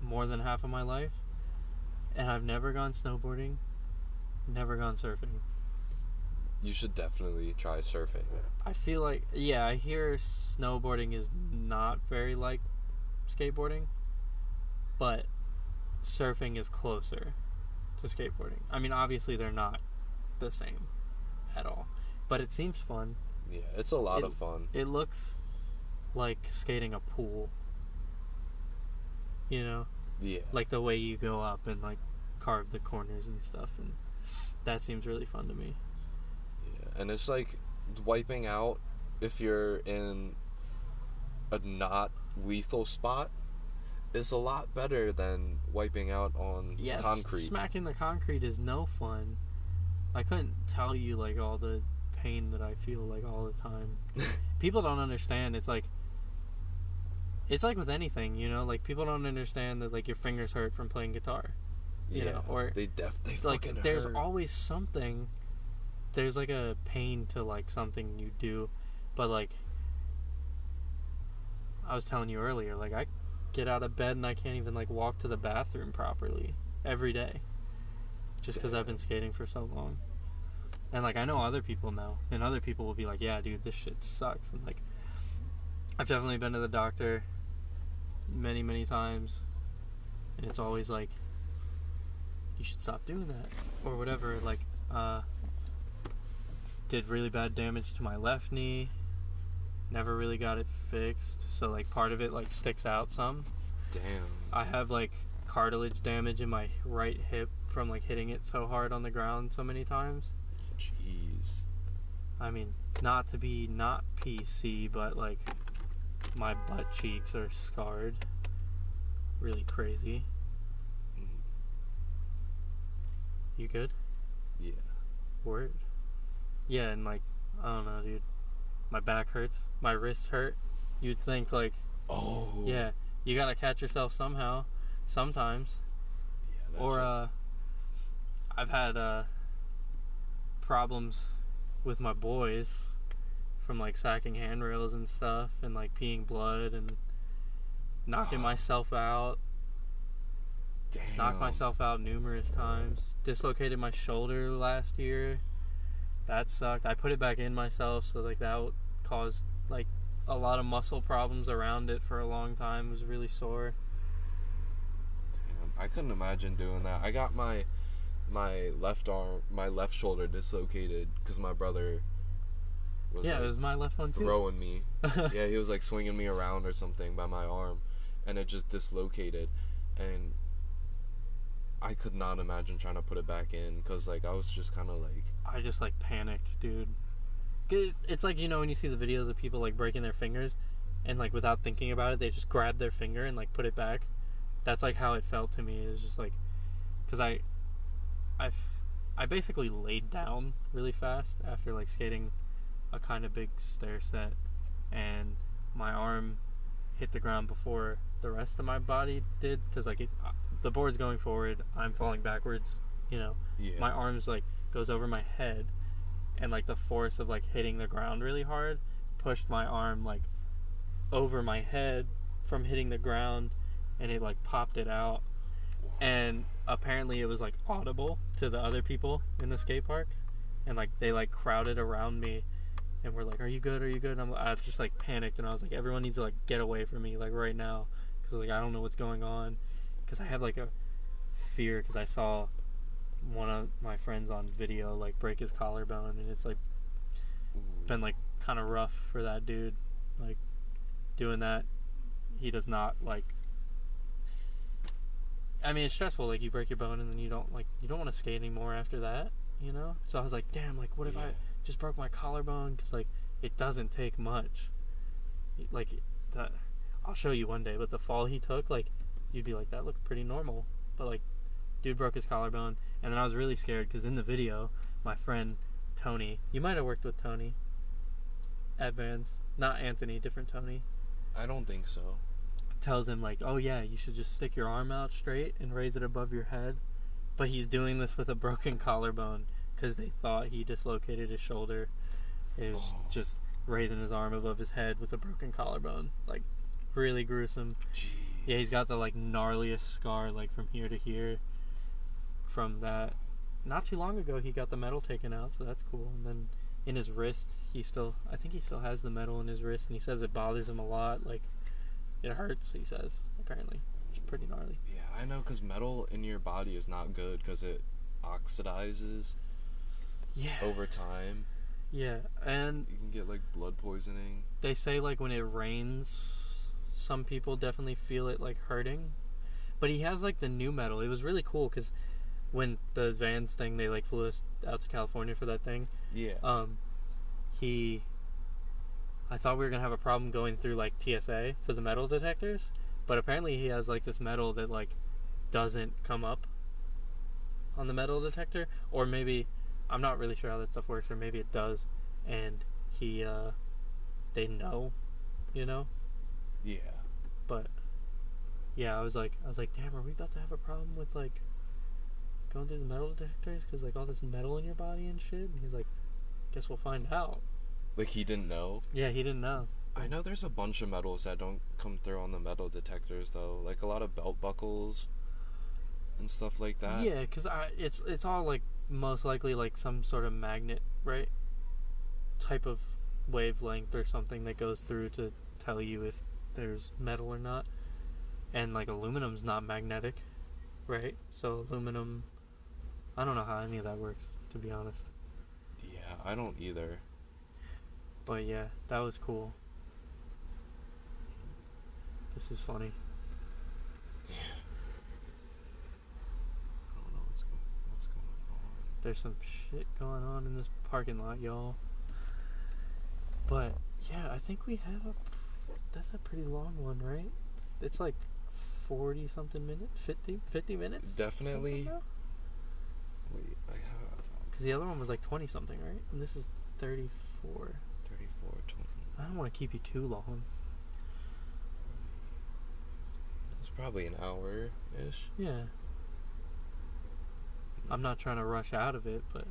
more than half of my life, and I've never gone snowboarding, never gone surfing. You should definitely try surfing. I feel like yeah, I hear snowboarding is not very like skateboarding, but surfing is closer to skateboarding. I mean, obviously they're not the same at all, but it seems fun. Yeah, it's a lot It- of fun. It looks like skating a pool. You know, Yeah. like the way you go up and like carve the corners and stuff and that seems really fun to me. Yeah, and it's like wiping out if you're in a not lethal spot is a lot better than wiping out on Yes, concrete. smacking the concrete is no fun. I couldn't tell you like all the pain that I feel like all the time. people don't understand. It's like it's like with anything, you know, like people don't understand that like your fingers hurt from playing guitar. you yeah, know, or- they def they like there's hurt. always something there's like a pain to like something you do, but like I was telling you earlier, like I get out of bed and I can't even like walk to the bathroom properly every day, just because I've been skating for so long. And like I know other people know, and other people will be like, "Yeah, dude, this shit sucks." And like, I've definitely been to the doctor many, many times, and it's always like, "You should stop doing that," or whatever. Like, uh, did really bad damage to my left knee. Never really got it fixed, so like part of it like sticks out some. Damn. I have like cartilage damage in my right hip from like hitting it so hard on the ground so many times. Jeez. I mean, not to be not PC, but like my butt cheeks are scarred. Really crazy. Mm, You good? Yeah. Word. Yeah, and like I don't know, dude. My back hurts. My wrist hurt. You'd think like, Oh. yeah, you gotta catch yourself somehow, sometimes. Yeah, or uh I've had uh, problems with my boys from like sacking handrails and stuff, and like peeing blood and knocking Oh. myself out. Damn. knocked myself out numerous times. Dislocated my shoulder last year. That sucked. I put it back in myself, so like that caused like a lot of muscle problems around it for a long time. It was really sore. Damn, I couldn't imagine doing that. I got my my left arm, my left shoulder dislocated because my brother was yeah, like, it was my left one too. throwing me. yeah, he was like swinging me around or something by my arm, and it just dislocated, and I could not imagine trying to put it back in because like I was just kind of like, I just like panicked, dude. It's like you know when you see the videos of people like breaking their fingers, and like without thinking about it, they just grab their finger and like put it back. That's like how it felt to me. It was just like, cause I, I, I basically laid down really fast after like skating a kind of big stair set, and my arm hit the ground before the rest of my body did. Cause like it, uh, the board's going forward, I'm falling backwards. You know yeah, my arms like goes over my head and like the force of like hitting the ground really hard pushed my arm like over my head from hitting the ground and it like popped it out and apparently it was like audible to the other people in the skate park and like they like crowded around me and we're like are you good? Are you good? And I'm, i was just like panicked and i was like everyone needs to like get away from me like right now because like i don't know what's going on. Because i have like a fear because i saw one of my friends on video like break his collarbone and it's like been like kind of rough for that dude like doing that. He does not like i mean it's stressful like you break your bone and then you don't like you don't want to skate anymore after that you know? So i was like damn like what if i Yeah. Just broke my collarbone because like it doesn't take much. Like that i'll show you one day but the fall he took like you'd be like that looked pretty normal. But like dude broke his collarbone and then i was really scared because in the video my friend tony you might have worked with tony at vans not anthony different tony. I don't think so. tells him like oh yeah you should just stick your arm out straight and raise it above your head. But he's doing this with a broken collarbone because they thought he dislocated his shoulder it was Oh. just raising his arm above his head with a broken collarbone like really gruesome Jeez. yeah, he's got the like gnarliest scar like from here to here. From that, not too long ago, he got the metal taken out, so that's cool. And then in his wrist, he still, I think he still has the metal in his wrist, and he says it bothers him a lot. Like it hurts. He says apparently, it's pretty gnarly. Yeah, I know because metal in your body is not good because it oxidizes Yeah, over time. yeah, and You can get like blood poisoning. they say like when it rains, some people definitely feel it like hurting. But he has like the new metal. It was really cool because when the Vans thing, they like flew us out to California for that thing. Yeah. um, he I thought we were gonna have a problem going through like TSA for the metal detectors, but apparently he has like this metal that like doesn't come up on the metal detector, or maybe I'm not really sure how that stuff works, or maybe it does, and he uh, they know, you know, yeah. but yeah, I was like, I was like, damn, are we about to have a problem with like going through the metal detectors because like all this metal in your body and shit? And he's like, guess we'll find out. Like he didn't know. Yeah, he didn't know. I know there's a bunch of metals that don't come through on the metal detectors though, like a lot of belt buckles and stuff like that. Yeah, because it's it's all like most likely like some sort of magnet, right? Type of wavelength or something that goes through to tell you if there's metal or not. And like aluminum's not magnetic, right? So aluminum, I don't know how any of that works, to be honest. Yeah, I don't either. But yeah, that was cool. This is funny. I don't know what's going what's going on. There's some shit going on in this parking lot, y'all. But yeah, I think we have a. That's a pretty long one, right? It's like forty something minutes, 50, 50 minutes. Definitely. Wait, I have um, Because the other one was like twenty something, right? And this is thirty-four. 34, 20. I don't want to keep you too long. It's probably an hour ish. Yeah. I'm not trying to rush out of it, but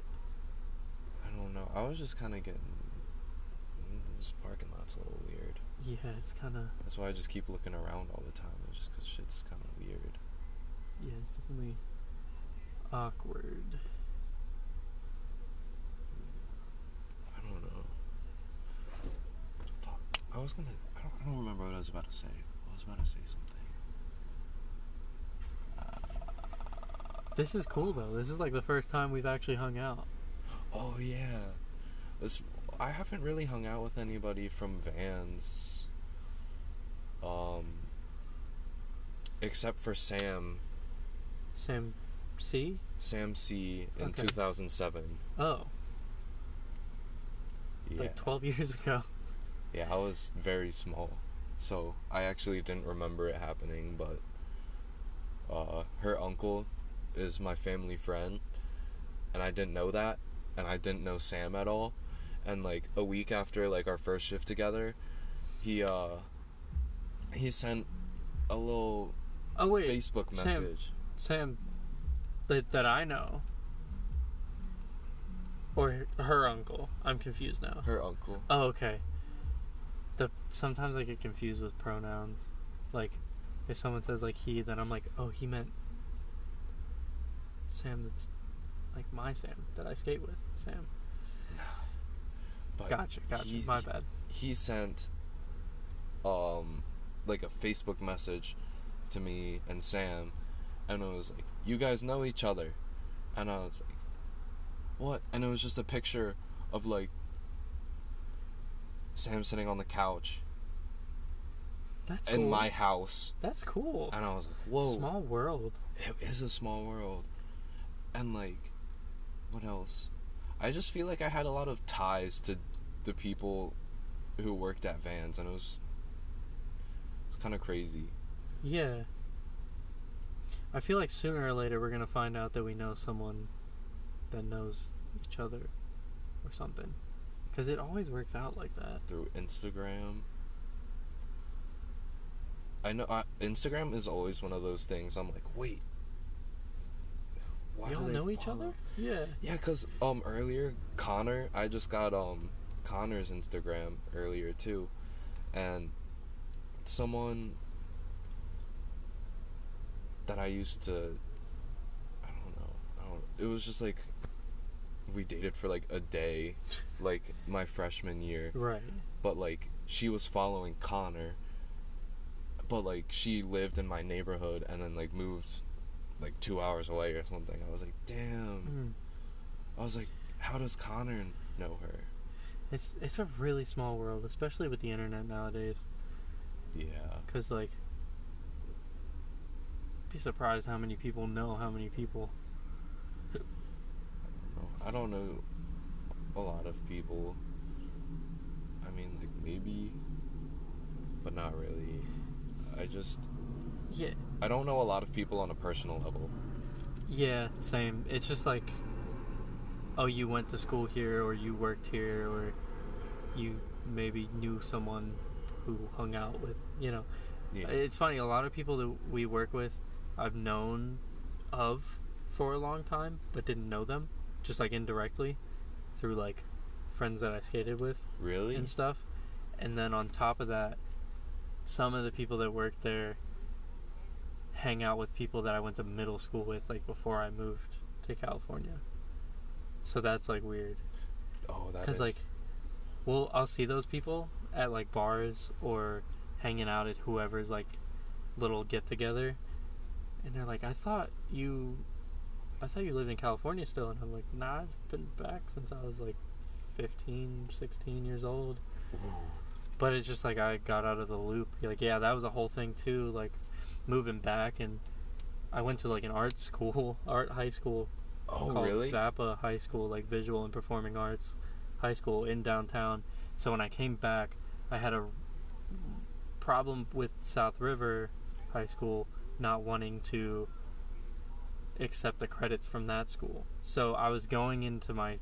I don't know. I was just kind of getting. This parking lot's a little weird. yeah, it's kind of That's why I just keep looking around all the time. It's just because shit's kind of weird. yeah, it's definitely awkward. I don't know. Fuck. I was gonna. I don't, I don't remember what I was about to say. I was about to say something. This is cool though. This is like the first time we've actually hung out. Oh yeah. This. I haven't really hung out with anybody from Vans. Um. Except for Sam. Sam C? Sam C. In Okay. 2007. Oh, Yeah. like 12 years ago. Yeah, I was very small, so I actually didn't remember it happening. But uh, her uncle is my family friend, and I didn't know that, and I didn't know Sam at all. And like a week after like our first shift together, he uh he sent a little Oh wait, Facebook Sam- message. Sam that that I know. Or her uncle. I'm confused now. Her uncle. Oh, okay. The sometimes I get confused with pronouns. Like if someone says like he, then I'm like, "Oh, he meant Sam that's like my Sam that I skate with, Sam." But Gotcha, gotcha. he- my bad. he sent um like a Facebook message to me and Sam and it was like you guys know each other and I was like what and it was just a picture of like Sam sitting on the couch That's in cool. my house That's cool. and I was like whoa Small world. it is a small world and like what else I just feel like I had a lot of ties to the people who worked at Vans and it was kind of crazy Yeah. I feel like sooner or later we're gonna find out that we know someone that knows each other or something. Because it always works out like that. through Instagram. I know I, Instagram is always one of those things. I'm like, wait, why we do all they know each follow? other? Yeah. Yeah, cause um earlier Connor, I just got um Connor's Instagram earlier too, and someone that I used to, I don't know, I don't. It was just like we dated for like a day, like my freshman year Right. but like she was following Connor but like she lived in my neighborhood and then like moved like 2 hours away or something. I was like, "Damn." Mm. I was like, "How does Connor know her?" It's it's a really small world, especially with the internet nowadays. Yeah. Cause like, be surprised how many people know how many people. I don't know a lot of people. I mean, like maybe but not really. I just Yeah. I don't know a lot of people on a personal level. Yeah. Same. It's just like, oh, you went to school here, or you worked here, or you maybe knew someone who hung out with. You know. Yeah. It's funny. A lot of people that we work with, I've known of for a long time, but didn't know them, just like indirectly, through like friends that I skated with really? and stuff. And then on top of that, some of the people that work there hang out with people that I went to middle school with, like before I moved to California. So that's like weird. Oh, that Because is- like, well, I'll see those people at like bars or hanging out at whoever's like little get together, and they're like, "I thought you, I thought you lived in California still," and I'm like, "Nah, I've been back since I was like 15, 16 years old." But it's just like I got out of the loop. Like, yeah, that was a whole thing too. Like, moving back, and I went to like an art school, art high school Oh, called really? VAPA High School, like Visual and Performing Arts High School in downtown. So when I came back, I had a problem with South River High School not wanting to accept the credits from that school. So I was going into my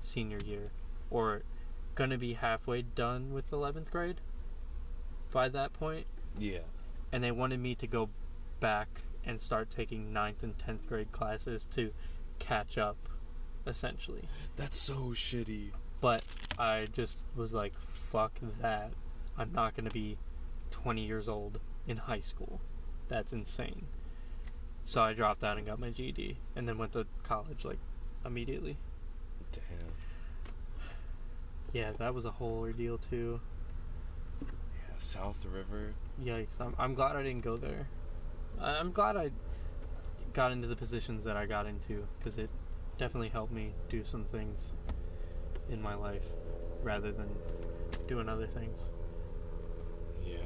senior year, or gonna be halfway done with 11th grade by that point, Yeah. And they wanted me to go back and start taking ninth and 10th grade classes to catch up, essentially. That's so shitty. But I just was like, fuck that. I'm not going to be 20 years old in high school. That's insane. So I dropped out and got my GED and then went to college like immediately. Damn. Yeah, that was a whole ordeal too. Yeah, South River. Yikes. I'm, I'm glad I didn't go there. I'm glad I got into the positions that I got into because it definitely helped me do some things in my life rather than doing other things. Yeah.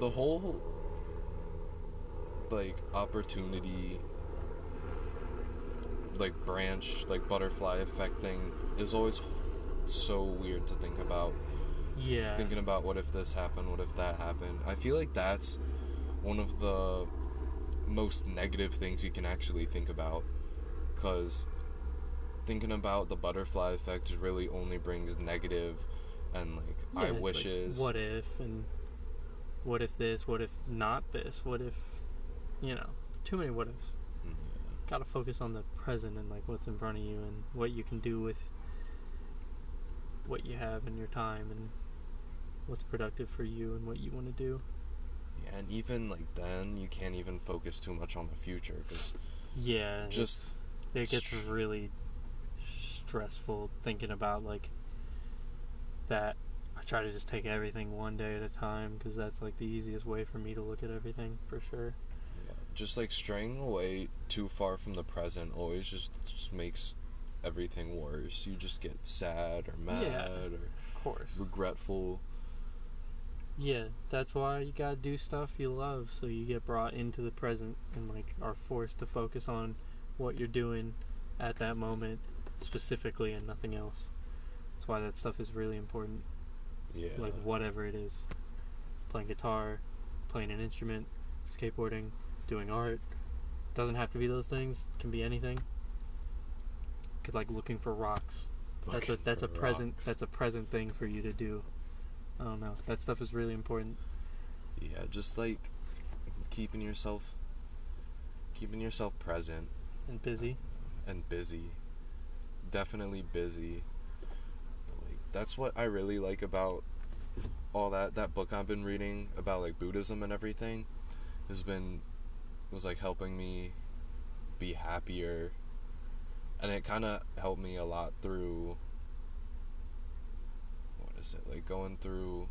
The whole like opportunity like branch, like butterfly effect thing is always so weird to think about. Yeah. Thinking about what if this happened, what if that happened. I feel like that's one of the most negative things you can actually think about cuz thinking about the butterfly effect really only brings negative and like Yeah, I it's like, wishes. what if and what if this? What if not this? What if you know? Too many what ifs. Mm, Gotta focus on the present and like what's in front of you and what you can do with what you have in your time and what's productive for you and what you want to do. Yeah, and even like then, you can't even focus too much on the future because Yeah, just it gets str- really stressful thinking about like that. I try to just take everything one day at a time because that's like the easiest way for me to look at everything for sure. just like straying away too far from the present always just just makes everything worse. You just get sad or mad Yeah. or Of course. regretful. Yeah, that's why you gotta do stuff you love so you get brought into the present and like are forced to focus on what you're doing at that moment specifically and nothing else. That's why that stuff is really important. Yeah. Like whatever it is. Playing guitar, playing an instrument, skateboarding, doing art. Doesn't have to be those things, can be anything. Could like looking for rocks. That's a that's a present rocks. that's a present thing for you to do. I don't know. That stuff is really important. yeah, just like keeping yourself keeping yourself present and busy. and busy. Definitely busy. But like that's what I really like about all that that book I've been reading about like Buddhism and everything has been was like helping me be happier and it kind of helped me a lot through like going through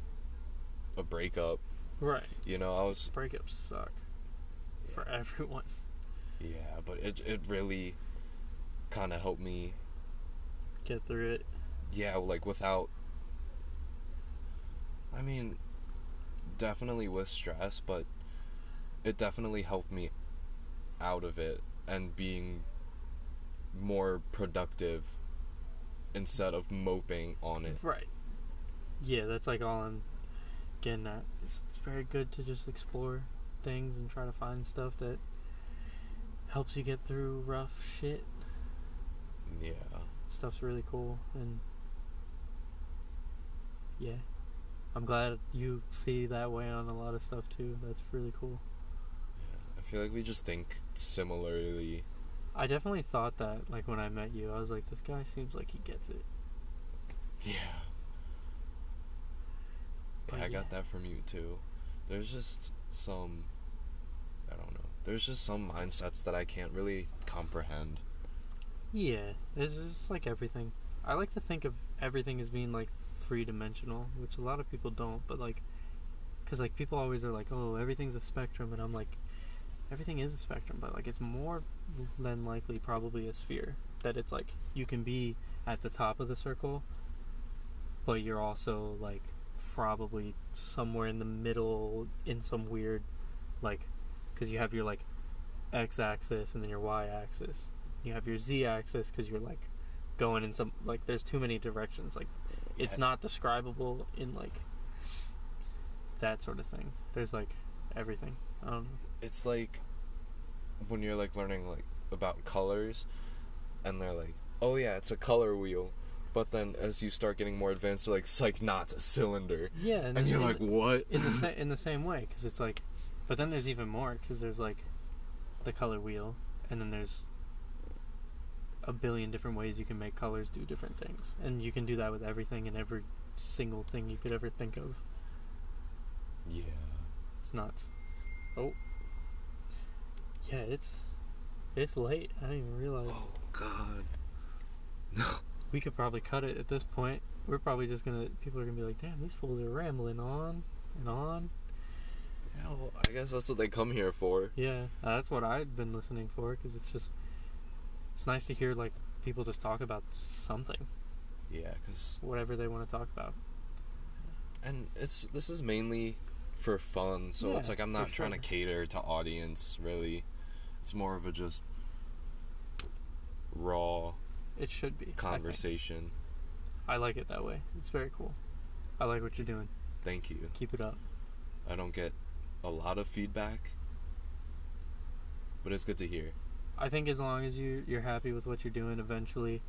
a breakup Right. you know I was Breakups suck for everyone. yeah but it it really kind of helped me Get through it. yeah, like without. I mean, definitely with stress, but it definitely helped me out of it and being more productive instead of moping on it. Right. Yeah, that's like all I'm getting at. It's, it's very good to just explore things and try to find stuff that helps you get through rough shit. Yeah. Stuff's really cool and yeah. I'm glad you see that way on a lot of stuff too. That's really cool. Yeah. I feel like we just think similarly. I definitely thought that like when I met you. I was like this guy seems like he gets it. Yeah. But I got that from you too. There's just some I don't know. There's just some mindsets that I can't really comprehend. Yeah, it's just like everything. I like to think of everything as being like three dimensional, which a lot of people don't. But like, because like people always are like, oh, everything's a spectrum, and I'm like, everything is a spectrum, but like it's more than likely probably a sphere. That it's like you can be at the top of the circle, but you're also like probably somewhere in the middle in some weird, like, because you have your like x-axis and then your y-axis. You have your z-axis because you're like going in some like there's too many directions. Like it's not describable in like that sort of thing. There's like everything. I It's like when you're like learning like about colors and they're like, "Oh yeah, it's a color wheel." But then as you start getting more advanced, they're like, "Psych, not a cylinder." yeah and, And you're in, like, "What?" in the sa- in the same way because it's like but then there's even more because there's like the color wheel and then there's a billion different ways you can make colors do different things, and you can do that with everything and every single thing you could ever think of. Yeah. It's nuts. Oh. Yeah, it's it's late. I didn't even realize. Oh God. No. We could probably cut it at this point. We're probably just gonna. People are gonna be like, "Damn, these fools are rambling on and on." Yeah, well, I guess that's what they come here for. Yeah, uh, that's what I've been listening for because it's just it's nice to hear like people just talk about something, Yeah, because whatever they want to talk about. and it's this is mainly for fun, so it's like I'm not trying to cater to audience really. It's more of a just raw It should be conversation. I, like it that way. It's very cool. I like what you're doing. Thank you. Keep it up. I don't get a lot of feedback, but it's good to hear. I think as long as you you're happy with what you're doing, eventually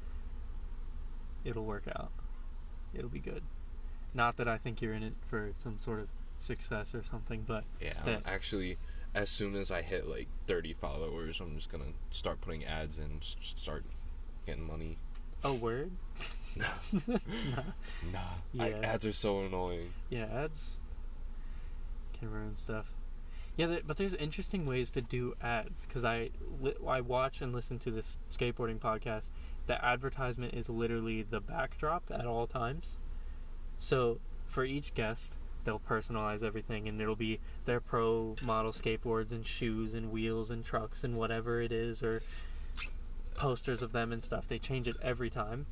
it'll work out. It'll be good. Not that I think you're in it for some sort of success or something, but Yeah, That- actually, as soon as I hit like 30 followers, I'm just gonna start putting ads and start getting money. A word. Nah, Nah. nah. I, Yeah. ads are so annoying. Yeah, ads can ruin stuff. Yeah, but there's interesting ways to do ads because I I watch and listen to this skateboarding podcast. The advertisement is literally the backdrop at all times. So for each guest, they'll personalize everything, and it'll be their pro model skateboards and shoes and wheels and trucks and whatever it is, or posters of them and stuff. They change it every time.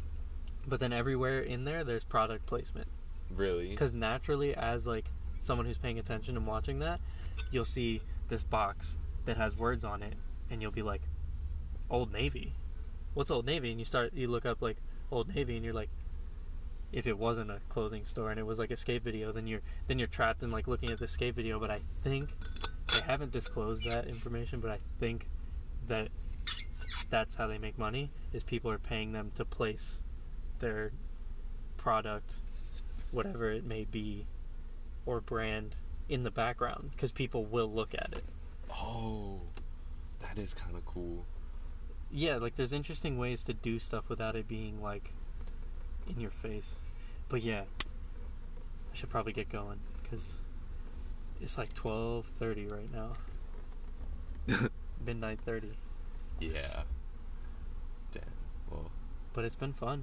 But then everywhere in there, there's product placement Really? because naturally as like someone who's paying attention and watching that you'll see this box that has words on it and you'll be like old navy what's old navy and you start you look up like old navy and you're like if it wasn't a clothing store and it was like a skate video then you're then you're trapped in like looking at the skate video but i think they haven't disclosed that information but i think that that's how they make money is people are paying them to place their product whatever it may be or brand in the background because people will look at it. Oh, that is kind of cool. Yeah, like there's interesting ways to do stuff without it being like in your face. But yeah, I should probably get going because it's like 12:30 right now. Midnight 30. Yeah. But it's been fun.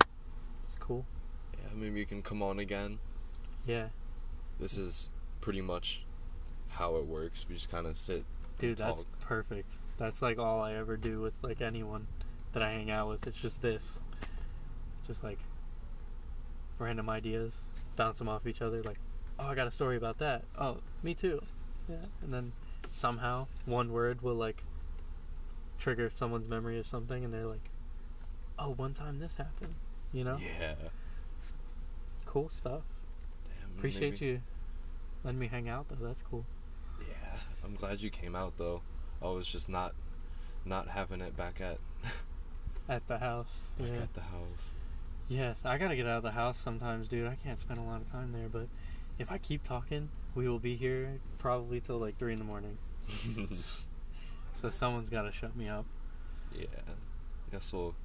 It's cool. yeah, maybe you can come on again. Yeah. This is pretty much how it works. We just kind of sit. Dude, that's talk. perfect. That's like all I ever do with like anyone that I hang out with. It's just this. Just like random ideas, bounce them off each other. Like, oh, I got a story about that. Oh, me too. Yeah, and then somehow one word will like trigger someone's memory of something, and they're like, oh, one time this happened. You know, Yeah. cool stuff. Damn, Appreciate maybe- you letting me hang out though. That's cool. Yeah, I'm glad you came out though. I was just not, not having it back at, At the house. back yeah. at the house. Yes, I gotta get out of the house sometimes, dude. I can't spend a lot of time there, but if I keep talking, we will be here probably till like three in the morning. So someone's gotta shut me up. yeah. I guess we'll.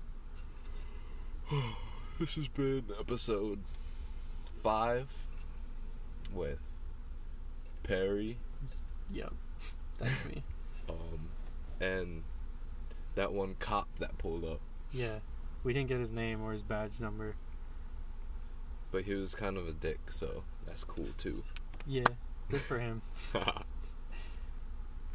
this has been episode five with Perry, Yep, that's me. um, and that one cop that pulled up, Yeah, we didn't get his name or his badge number. but he was kind of a dick, so that's cool too. Yeah, good for him.